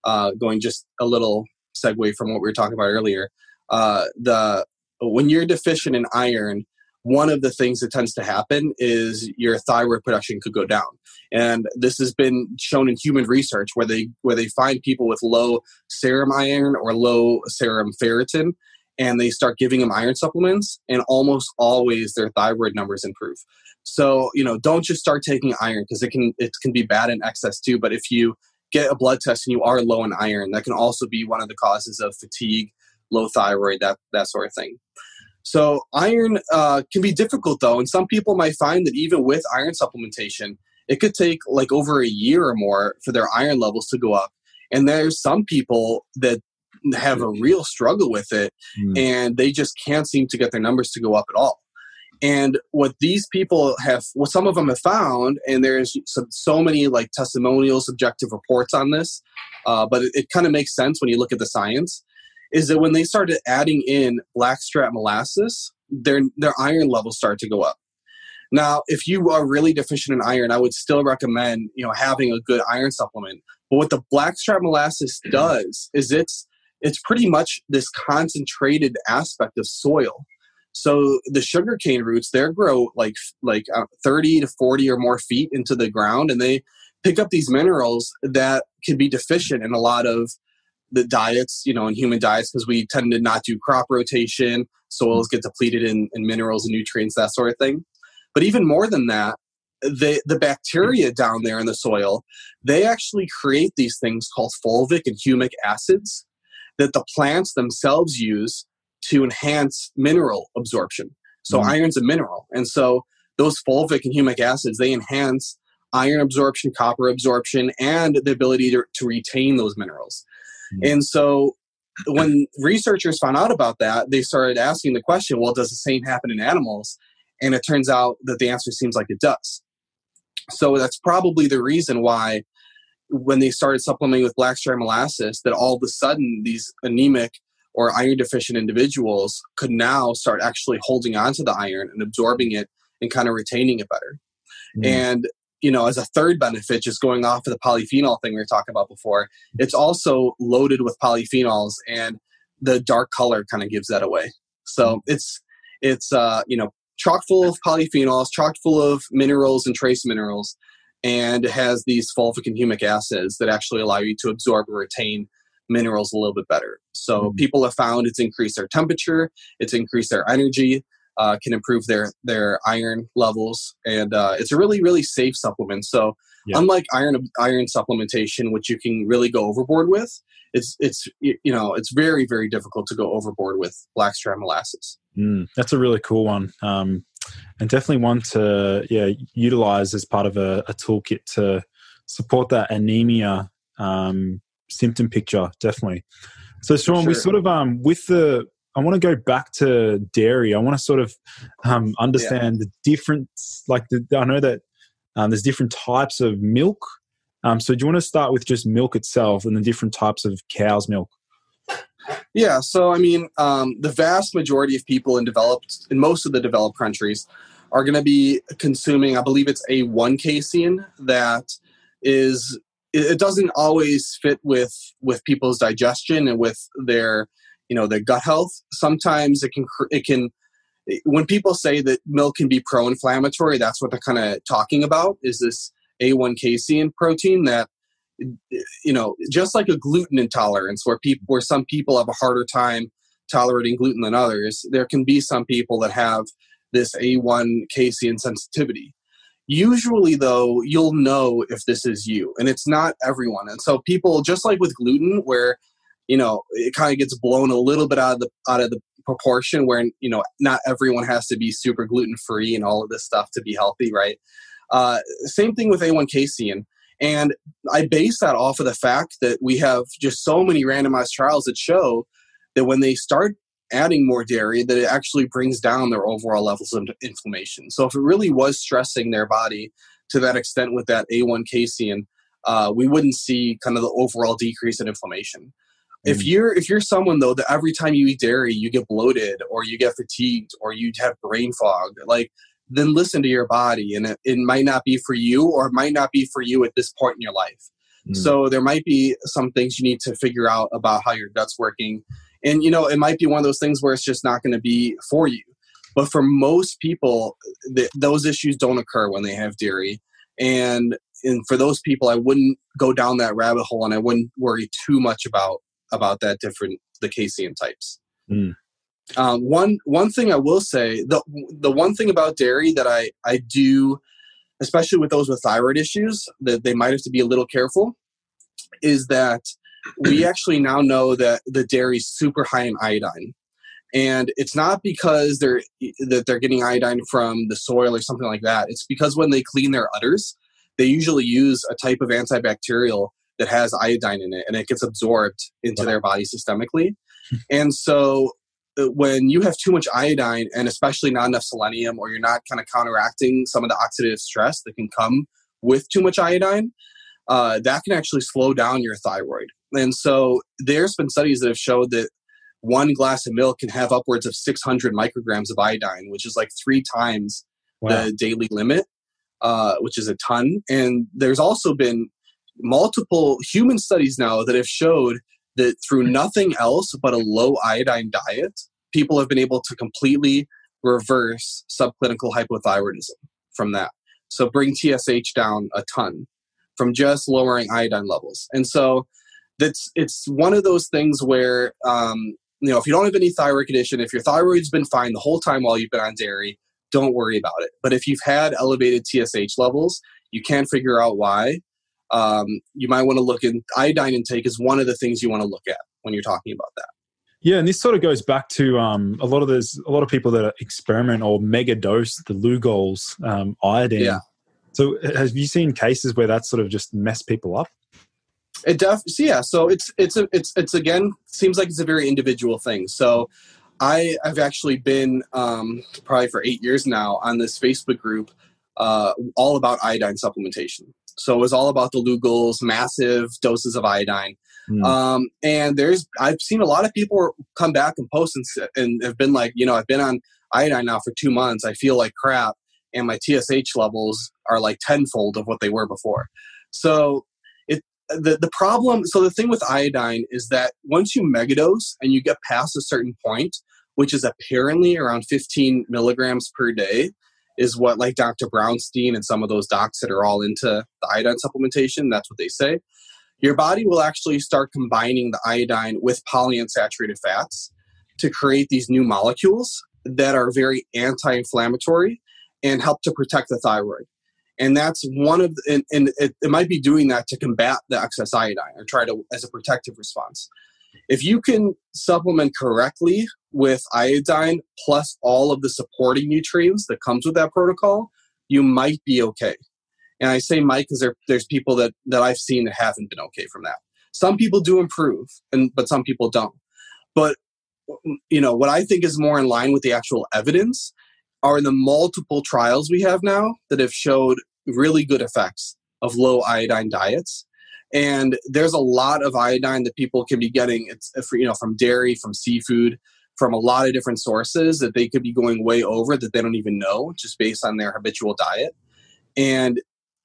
Uh, going just a little segue from what we were talking about earlier, uh, the when you're deficient in iron, one of the things that tends to happen is your thyroid production could go down, and this has been shown in human research where they where they find people with low serum iron or low serum ferritin and they start giving them iron supplements and almost always their thyroid numbers improve. So you know don't just start taking iron because it can it can be bad in excess too but if you get a blood test and you are low in iron that can also be one of the causes of fatigue low thyroid that that sort of thing. So iron uh, can be difficult though and some people might find that even with iron supplementation it could take like over a year or more for their iron levels to go up. And there's some people that have a real struggle with it Mm. and they just can't seem to get their numbers to go up at all. And what these people have, what some of them have found, and there's so, so many like testimonial, subjective reports on this, uh, but it, it kind of makes sense when you look at the science, is that when they started adding in blackstrap molasses, their their iron levels start to go up. Now, if you are really deficient in iron, I would still recommend you know having a good iron supplement. But what the blackstrap molasses does is it's it's pretty much this concentrated aspect of soil. So the sugarcane roots, they grow like like uh, 30 to 40 or more feet into the ground, and they pick up these minerals that can be deficient in a lot of the diets, you know, in human diets, because we tend to not do crop rotation. Soils get depleted in, in minerals and nutrients, that sort of thing. But even more than that, the the bacteria down there in the soil, they actually create these things called fulvic and humic acids that the plants themselves use to enhance mineral absorption. So Mm. iron's a mineral, and so those fulvic and humic acids they enhance iron absorption, copper absorption, and the ability to, to retain those minerals. Mm. And so when researchers found out about that, they started asking the question, well, does the same happen in animals? And it turns out that the answer seems like it does. So that's probably the reason why when they started supplementing with blackstrap molasses, that all of a sudden these anemic or iron deficient individuals could now start actually holding on to the iron and absorbing it and kind of retaining it better. Mm. And you know, as a third benefit, just going off of the polyphenol thing we were talking about before, it's also loaded with polyphenols, and the dark color kind of gives that away. So it's it's uh, you know chock full of polyphenols, chock full of minerals and trace minerals, and it has these fulvic and humic acids that actually allow you to absorb and retain minerals a little bit better. So Mhm. people have found it's increased their temperature, it's increased their energy, uh, can improve their their iron levels, and uh, it's a really really safe supplement. So yeah. unlike iron iron supplementation, which you can really go overboard with, it's it's you know it's very very difficult to go overboard with blackstrap molasses. Mm, that's a really cool one, um, and definitely one to yeah utilize as part of a, a toolkit to support that anemia um, symptom picture. Definitely. So, Sean, sure. we sort of um, with the I want to go back to dairy. I want to sort of um, understand yeah. the difference. Like the, I know that um, there's different types of milk. Um, so do you want to start with just milk itself and the different types of cow's milk? Yeah. So I mean, um, the vast majority of people in developed, in most of the developed countries, are going to be consuming. I believe it's A1 casein that is. It doesn't always fit with with people's digestion and with their you know their gut health sometimes it can it can when people say that milk can be pro-inflammatory that's what they're kind of talking about is this a1 casein protein that you know just like a gluten intolerance where people where some people have a harder time tolerating gluten than others there can be some people that have this a1 casein sensitivity usually though you'll know if this is you and it's not everyone. And so people just like with gluten where you know it kind of gets blown a little bit out of the out of the proportion where you know not everyone has to be super gluten free and all of this stuff to be healthy right? Uh, same thing with a1 casein and i base that off of the fact that we have just so many randomized trials that show that when they start adding more dairy that it actually brings down their overall levels of inflammation so if it really was stressing their body to that extent with that a1 casein uh, we wouldn't see kind of the overall decrease in inflammation if mm. you're if you're someone though that every time you eat dairy you get bloated or you get fatigued or you have brain fog, like then listen to your body and it, it might not be for you or it might not be for you at this point in your life. Mm. So there might be some things you need to figure out about how your gut's working. And you know, it might be one of those things where it's just not going to be for you. But for most people, th- those issues don't occur when they have dairy. And and for those people, I wouldn't go down that rabbit hole and I wouldn't worry too much about about that different the casein types. Mm. Um, one one thing I will say the the one thing about dairy that I I do, especially with those with thyroid issues, that they might have to be a little careful, is that we actually now know that the dairy is super high in iodine, and it's not because they're that they're getting iodine from the soil or something like that. It's because when they clean their udders, they usually use a type of antibacterial that has iodine in it and it gets absorbed into their body systemically. and so when you have too much iodine and especially not enough selenium or you're not kind of counteracting some of the oxidative stress that can come with too much iodine, uh, that can actually slow down your thyroid. And so there's been studies that have showed that one glass of milk can have upwards of 600 micrograms of iodine, which is like three times wow. the daily limit, uh, which is a ton. And there's also been multiple human studies now that have showed that through nothing else but a low iodine diet, people have been able to completely reverse subclinical hypothyroidism from that. So bring TSH down a ton from just lowering iodine levels. And so that's it's one of those things where um, you know if you don't have any thyroid condition, if your thyroid's been fine the whole time while you've been on dairy, don't worry about it. But if you've had elevated TSH levels, you can't figure out why um, you might want to look in iodine intake is one of the things you want to look at when you're talking about that. Yeah, and this sort of goes back to um, a lot of there's a lot of people that experiment or mega dose the Lugol's um, iodine. Yeah. So have you seen cases where that sort of just messed people up? It def yeah. So it's it's a, it's it's again seems like it's a very individual thing. So I have actually been um, probably for eight years now on this Facebook group uh, all about iodine supplementation. So it was all about the Lugol's, massive doses of iodine. Mm. Um, and there's, I've seen a lot of people come back and post and, and have been like, you know, I've been on iodine now for two months. I feel like crap. And my TSH levels are like tenfold of what they were before. So it, the, the problem, so the thing with iodine is that once you megadose and you get past a certain point, which is apparently around 15 milligrams per day, is what like Dr. Brownstein and some of those docs that are all into the iodine supplementation, that's what they say. Your body will actually start combining the iodine with polyunsaturated fats to create these new molecules that are very anti inflammatory and help to protect the thyroid. and that's one of the, and, and it, it might be doing that to combat the excess iodine or try to as a protective response if you can supplement correctly with iodine plus all of the supporting nutrients that comes with that protocol you might be okay and i say Mike because there, there's people that that i've seen that haven't been okay from that. Some people do improve and but some people don't. But you know what i think is more in line with the actual evidence are the multiple trials we have now that have showed really good effects of low iodine diets. And there's a lot of iodine that people can be getting it's uh, you know from dairy from seafood from a lot of different sources that they could be going way over that they don't even know just based on their habitual diet. And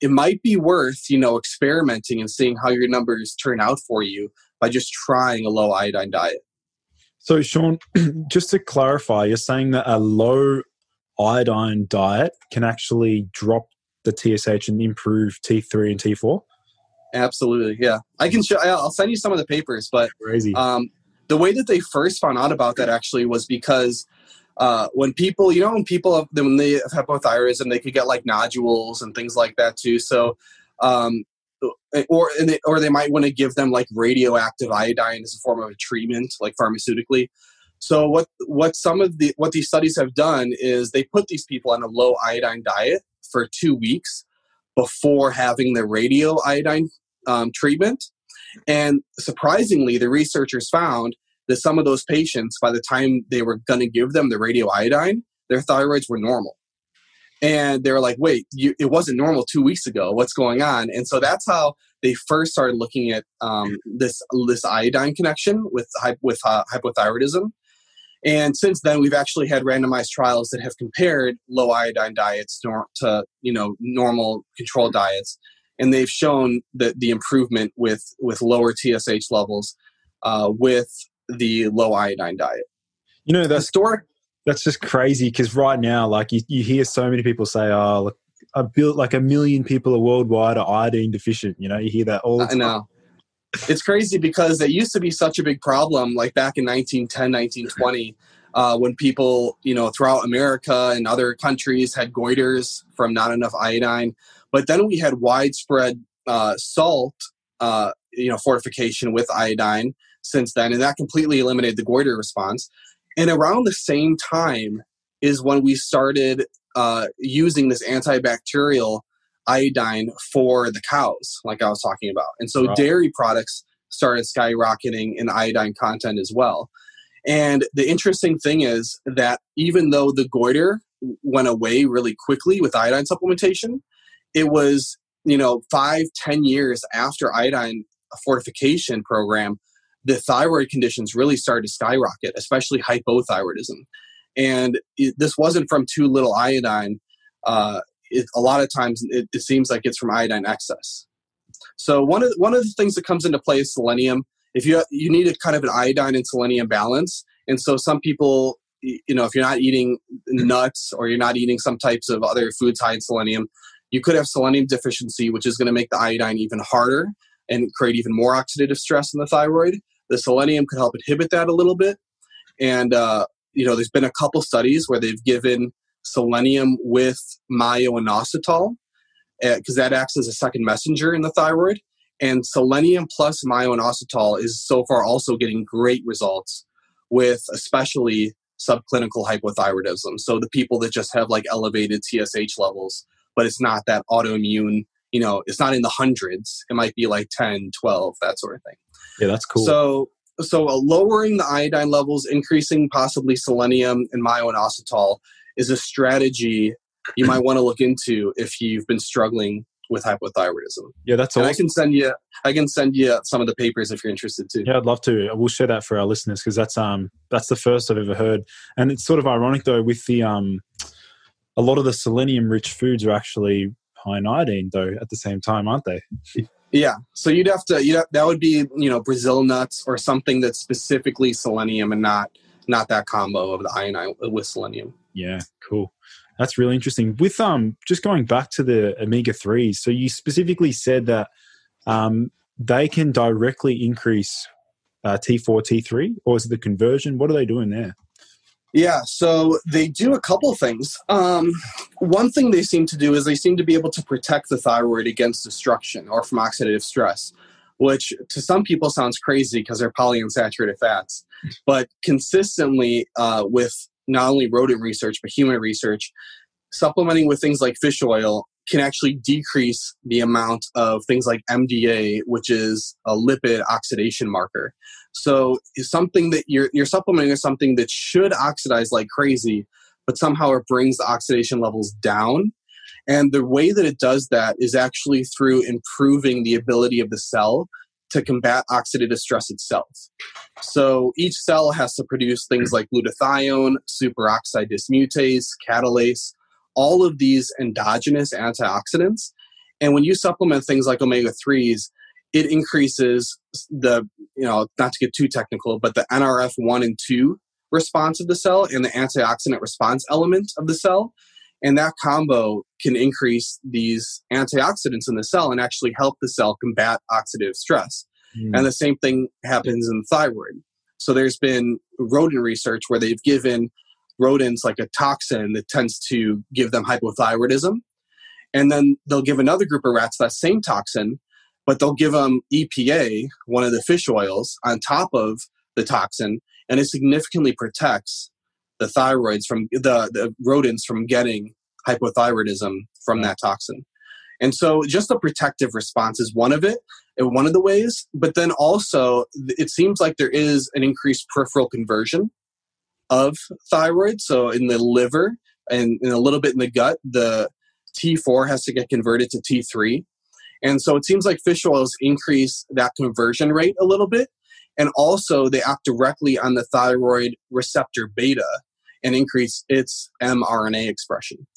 it might be worth you know experimenting and seeing how your numbers turn out for you by just trying a low iodine diet. So sean just to clarify you're saying that a low iodine diet can actually drop the tsh and improve t3 and t4 absolutely yeah. I can show i'll send you some of the papers but crazy. um, the way that they first found out about that actually was because uh, when people, you know, when people have, when they have hypothyroidism, they could get like nodules and things like that too. So, um, or they, or they might want to give them like radioactive iodine as a form of a treatment, like pharmaceutically. So what what some of the what these studies have done is they put these people on a low iodine diet for two weeks before having the radio iodine um, treatment, and surprisingly, the researchers found that some of those patients, by the time they were going to give them the radioiodine, their thyroids were normal. And they were like, wait, you, it wasn't normal two weeks ago. What's going on? And so that's how they first started looking at um, this this iodine connection with with uh, hypothyroidism. And since then, we've actually had randomized trials that have compared low iodine diets to you know normal control diets, and they've shown that the improvement with with lower TSH levels uh, with the low iodine diet. You know, that's Historic, that's just crazy because right now, like you, you hear so many people say, "Oh, look, I built like a million people are worldwide are iodine deficient." You know, you hear that all. The time. I know. It's crazy because it used to be such a big problem, like back in 1910, 1920, uh, when people, you know, throughout America and other countries had goiters from not enough iodine. But then we had widespread uh, salt, uh, you know, fortification with iodine, since then, and that completely eliminated the goiter response. And around the same time is when we started uh, using this antibacterial iodine for the cows, like I was talking about. And so dairy products started skyrocketing in iodine content as well. And the interesting thing is that even though the goiter went away really quickly with iodine supplementation, it was, you know, five, ten years after iodine fortification program the thyroid conditions really started to skyrocket, especially hypothyroidism. And it, this wasn't from too little iodine. Uh, it, a lot of times it, it, seems like it's from iodine excess. So one of the, one of the things that comes into play is selenium. If you you need a kind of an iodine and selenium balance, and so some people, you know, if you're not eating nuts or you're not eating some types of other foods high in selenium, you could have selenium deficiency, which is going to make the iodine even harder and create even more oxidative stress in the thyroid. The selenium could help inhibit that a little bit. And, uh, you know, there's been a couple studies where they've given selenium with myo-inositol because uh, that acts as a second messenger in the thyroid. And selenium plus myo-inositol is so far also getting great results with especially subclinical hypothyroidism. So the people that just have like elevated TSH levels, but it's not that autoimmune, you know, it's not in the hundreds. It might be like 10, 12, that sort of thing. Yeah, that's cool. So, so uh, lowering the iodine levels, increasing possibly selenium and myo-inositol is a strategy you might want to look into if you've been struggling with hypothyroidism. Yeah, that's awesome. I can send you I can send you some of the papers if you're interested too. Yeah, I'd love to. We'll share that for our listeners because that's um that's the first I've ever heard. And it's sort of ironic though with the um a lot of the selenium rich foods are actually high in iodine though at the same time, aren't they? Yeah, so you'd have to you that would be you know Brazil nuts or something that's specifically selenium and not not that combo of the iodine with selenium. Yeah, cool. That's really interesting. With um, just going back to the omega threes, so you specifically said that um, they can directly increase uh, T4, T3, or is it the conversion? What are they doing there? Yeah, so they do a couple things. Um, one thing they seem to do is they seem to be able to protect the thyroid against destruction or from oxidative stress, which to some people sounds crazy because they're polyunsaturated fats. But consistently uh, with not only rodent research but human research, supplementing with things like fish oil can actually decrease the amount of things like MDA, which is a lipid oxidation marker. So something that you're, you're supplementing is something that should oxidize like crazy, but somehow it brings the oxidation levels down. And the way that it does that is actually through improving the ability of the cell to combat oxidative stress itself. So each cell has to produce things like glutathione, superoxide dismutase, catalase, all of these endogenous antioxidants. And when you supplement things like omega 3s, it increases the, you know, not to get too technical, but the NRF 1 and 2 response of the cell and the antioxidant response element of the cell. And that combo can increase these antioxidants in the cell and actually help the cell combat oxidative stress. Mm. And the same thing happens in the thyroid. So there's been rodent research where they've given rodents like a toxin that tends to give them hypothyroidism. And then they'll give another group of rats that same toxin, but they'll give them EPA, one of the fish oils, on top of the toxin, and it significantly protects the thyroids from the, the rodents from getting hypothyroidism from that toxin. And so just the protective response is one of it, one of the ways. But then also, it seems like there is an increased peripheral conversion of thyroid. So in the liver and, and a little bit in the gut, the T4 has to get converted to T3. And so it seems like fish oils increase that conversion rate a little bit. And also, they act directly on the thyroid receptor beta and increase its mRNA expression.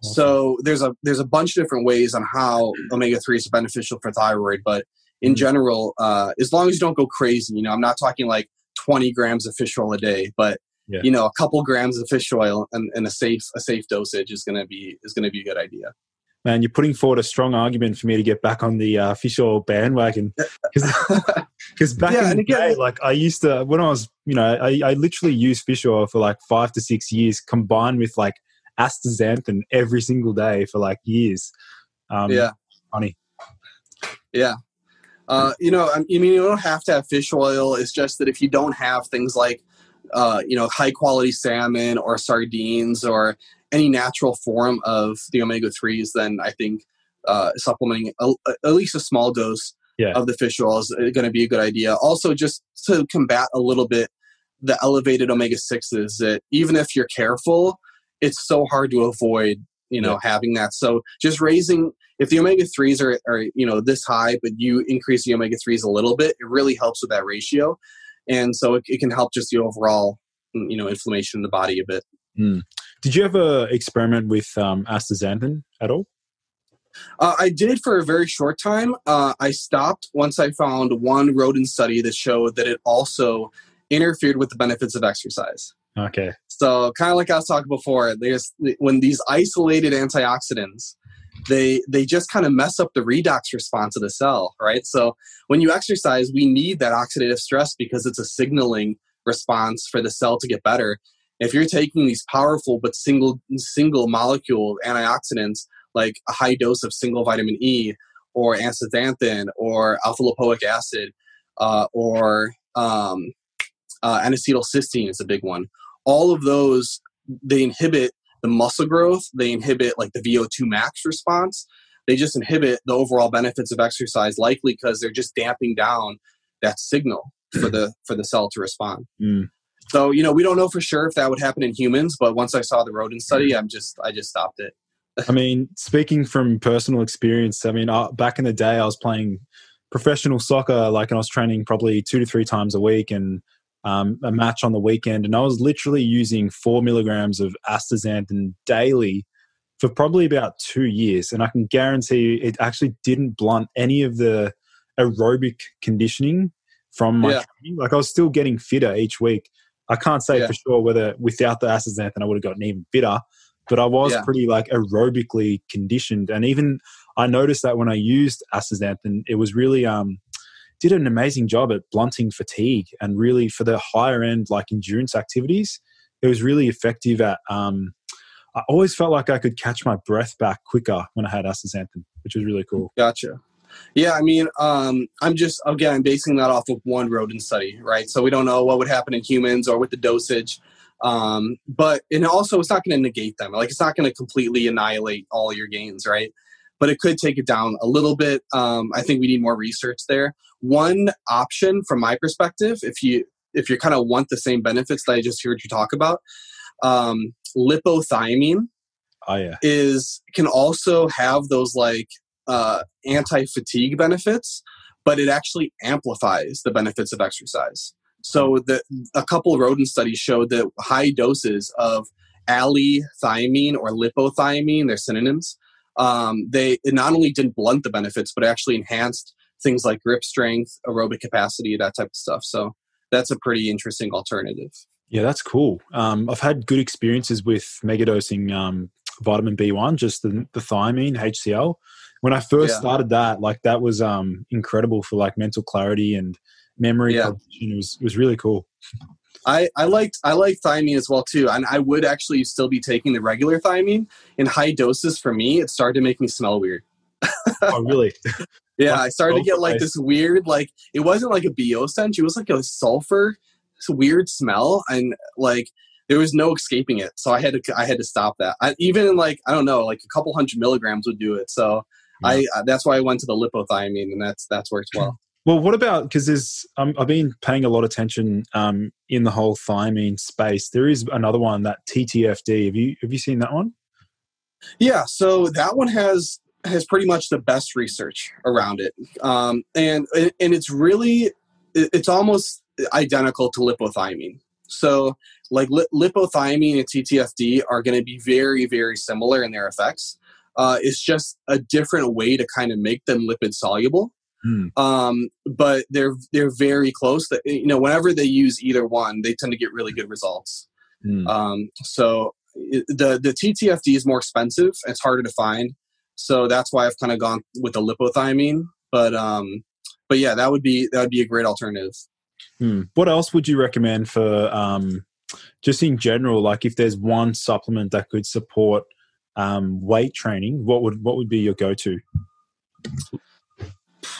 So there's a there's a bunch of different ways on how omega three is beneficial for thyroid, but in mm-hmm. general, uh, as long as you don't go crazy, you know, I'm not talking like 20 grams of fish oil a day, but yeah. you know, a couple grams of fish oil and, and a safe a safe dosage is going to be is going to be a good idea. Man, you're putting forward a strong argument for me to get back on the uh, fish oil bandwagon because back yeah, in the again, day, like I used to when I was, you know, I, I literally used fish oil for like five to six years, combined with like astaxanthin every single day for like years. Um, yeah, funny. Yeah, uh, you know, I mean, you don't have to have fish oil. It's just that if you don't have things like uh, you know, high quality salmon or sardines or any natural form of the omega 3s, then I think uh, supplementing a, at least a small dose yeah. of the fish oil is going to be a good idea. Also, just to combat a little bit the elevated omega 6s, that even if you're careful, it's so hard to avoid you know yeah. having that so just raising if the omega 3s are, are you know this high but you increase the omega 3s a little bit it really helps with that ratio and so it, it can help just the overall you know inflammation in the body a bit. Mm. Did you ever experiment with um, astaxanthin at all? Uh, I did for a very short time. Uh, I stopped once I found one rodent study that showed that it also interfered with the benefits of exercise. Okay. So kind of like I was talking before, there's when these isolated antioxidants they they just kind of mess up the redox response of the cell, right? So when you exercise, we need that oxidative stress because it's a signaling response for the cell to get better. If you're taking these powerful but single single molecule antioxidants like a high dose of single vitamin E or astaxanthin or alpha lipoic acid uh, or um, uh, N-acetylcysteine is a big one. All of those they inhibit the muscle growth, they inhibit like the VO2 max response. They just inhibit the overall benefits of exercise, likely because they're just damping down that signal for the for the cell to respond. Mm. So you know we don't know for sure if that would happen in humans, but once I saw the rodent study, I'm just I just stopped it. I mean, speaking from personal experience, I mean, uh, back in the day, I was playing professional soccer, like, and I was training probably two to three times a week, and um, a match on the weekend, and I was literally using four milligrams of astaxanthin daily for probably about two years. And I can guarantee you, it actually didn't blunt any of the aerobic conditioning from my yeah. training. Like I was still getting fitter each week. I can't say yeah. for sure whether without the astaxanthin I would have gotten even fitter, but I was yeah. pretty like aerobically conditioned. And even I noticed that when I used astaxanthin, it was really um did an amazing job at blunting fatigue and really for the higher end like endurance activities it was really effective at. Um, I always felt like I could catch my breath back quicker when I had astaxanthin, which was really cool. Gotcha. Yeah, I mean, um, I'm just again I'm basing that off of one rodent study, right? So we don't know what would happen in humans or with the dosage. Um, but and also it's not going to negate them. Like it's not going to completely annihilate all your gains, right? But it could take it down a little bit. Um, I think we need more research there. One option, from my perspective, if you if you kind of want the same benefits that I just heard you talk about, um, lipothiamine Oh yeah, is can also have those like uh, anti-fatigue benefits, but it actually amplifies the benefits of exercise. So the, a couple rodent studies showed that high doses of allithiamine or lipothiamine, they're synonyms, um, they not only didn't blunt the benefits, but actually enhanced things like grip strength, aerobic capacity, that type of stuff. So that's a pretty interesting alternative. yeah, that's cool. Um, I've had good experiences with megadosing um, vitamin B1, just the, the thiamine HCl. When I first Yeah. started that, like that was um, incredible for like mental clarity and memory. Yeah. It was it was really cool. I, I liked I like thiamine as well too, and I would actually still be taking the regular thiamine in high doses. For me, it started to make me smell weird. oh, really? Yeah, Like I started to get like this weird, like it wasn't like a BO stench. It was like a sulfur, this weird smell, and like there was no escaping it. So I had to I had to stop that. I, even like I don't know, like a couple hundred milligrams would do it. So I uh, that's why I went to the lipothiamine, and that's that's worked well. Well, what about because there's um, I've been paying a lot of attention um, in the whole thiamine space. There is another one that TTFD. Have you have you seen that one? Yeah, so that one has has pretty much the best research around it, um, and and it's really it's almost identical to lipothiamine. So like li- lipothiamine and TTFD are going to be very very similar in their effects. Uh, it's just a different way to kind of make them lipid soluble. Hmm. Um, but they're they're very close. That you know, whenever they use either one, they tend to get really good results. Hmm. Um, so it- the the TTFD is more expensive. It's harder to find. So that's why I've kind of gone with the lipothiamine. But um, but yeah, that would be that would be a great alternative. Hmm. What else would you recommend for um, just in general? Like, if there's one supplement that could support um, weight training, what would what would be your go to?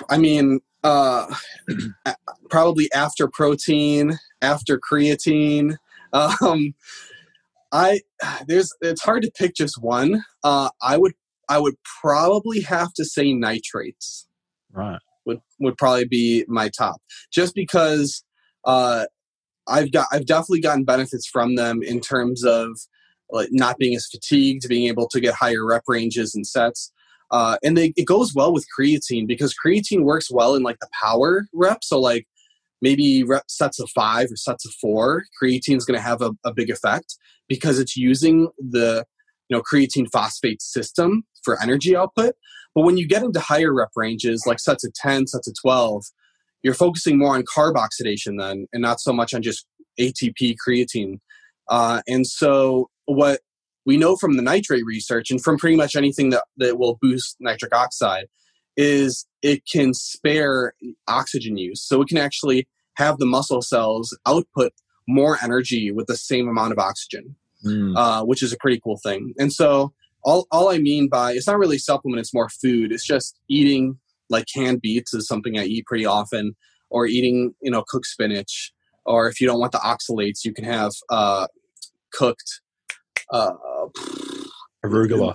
I mean, uh, probably after protein, after creatine. Um, I there's it's hard to pick just one. Uh, I would I would probably have to say nitrates. Right. would would probably be my top just because uh i've got i've definitely gotten benefits from them in terms of not being as fatigued being able to get higher rep ranges and sets. Uh and they, it goes well with creatine because creatine works well in like the power rep. So like maybe rep sets of five or sets of four creatine is going to have a, a big effect because it's using the you know creatine phosphate system for energy output. But when you get into higher rep ranges, like sets of 10, sets of 12, you're focusing more on carb oxidation then, and not so much on just ATP creatine. Uh, and so, what we know from the nitrate research and from pretty much anything that, that will boost nitric oxide is it can spare oxygen use. So, it can actually have the muscle cells output more energy with the same amount of oxygen Hmm. uh, which is a pretty cool thing. And so all, all I mean by it's not really supplement, it's more food. It's just eating like canned beets is something I eat pretty often, or eating you know cooked spinach, or if you don't want the oxalates, you can have uh, cooked uh, Arugula.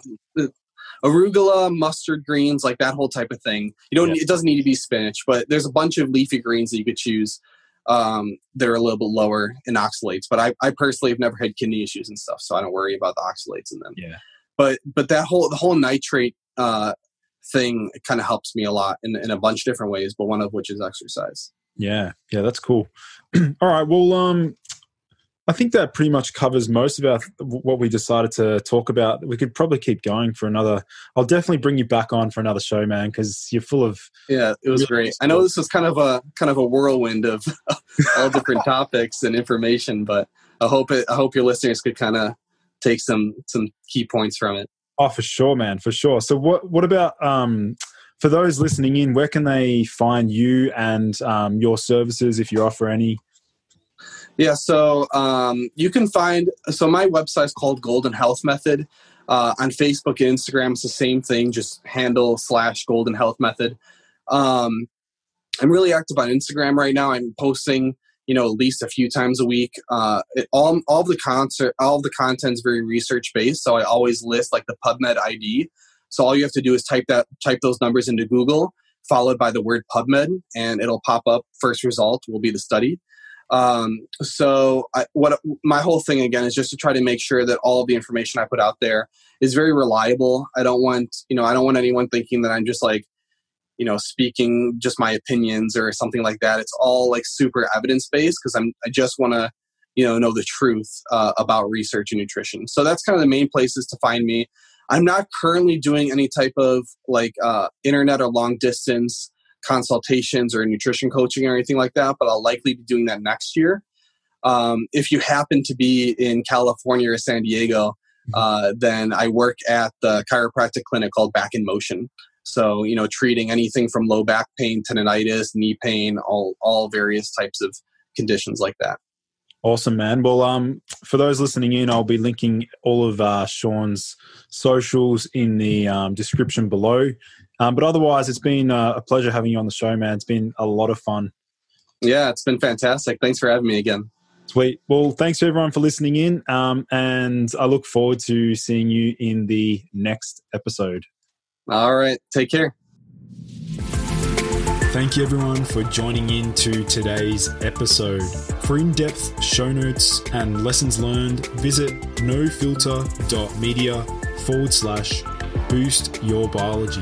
arugula, mustard greens, like that whole type of thing. You don't. It doesn't need to be spinach, but there's a bunch of leafy greens that you could choose. Um, that are a little bit lower in oxalates, but I, I personally have never had kidney issues and stuff, so I don't worry about the oxalates in them. Yeah. But but that whole the whole nitrate uh, thing kind of helps me a lot in, in a bunch of different ways, but one of which is exercise. Yeah, yeah, that's cool. All right, well, um, I think that pretty much covers most of our what we decided to talk about. We could probably keep going for another. I'll definitely bring you back on for another show, man, because you're full of. Yeah, it was Really great. I know this was kind of a kind of a whirlwind of all different topics and information, but I hope it I hope your listeners could kind of take some some key points from it. Oh, for sure, man, for sure. So, what what about um, for those listening in? Where can they find you and um, your services if you offer any? Yeah, so um, you can find so my website is called Golden Health Method. Uh, on Facebook and Instagram, it's the same thing, just handle slash Golden Health Method. Um, I'm really active on Instagram right now. I'm posting, you know, at least a few times a week. Uh, it, all all the concert, all the content is very research based. So I always list like the PubMed ID. So all you have to do is type that type those numbers into Google, followed by the word PubMed, and it'll pop up. First result will be the study. Um, so I, what my whole thing again is just to try to make sure that all the information I put out there is very reliable. I don't want you know I don't want anyone thinking that I'm just like you know speaking just my opinions or something like that. It's all like super evidence based because I'm I just want to you know know the truth uh, about research and nutrition. So that's kind of the main places to find me. I'm not currently doing any type of like uh, internet or long distance consultations or nutrition coaching or anything like that, but I'll likely be doing that next year. Um, if you happen to be in California or San Diego, mm-hmm. uh, then I work at the chiropractic clinic called Back in Motion. So, you know, treating anything from low back pain, tendonitis, knee pain, all, all various types of conditions like that. Awesome, man. Well, um, for those listening in, I'll be linking all of uh, Sean's socials in the um, description below. Um, but otherwise, it's been uh, a pleasure having you on the show, man. It's been a lot of fun. Yeah, it's been fantastic. Thanks for having me again. Sweet. Well, thanks everyone for listening in. Um, and I look forward to seeing you in the next episode. All right. Take care. Thank you, everyone, for joining in to today's episode. For in depth show notes and lessons learned, visit nofilter.media forward slash boost your biology.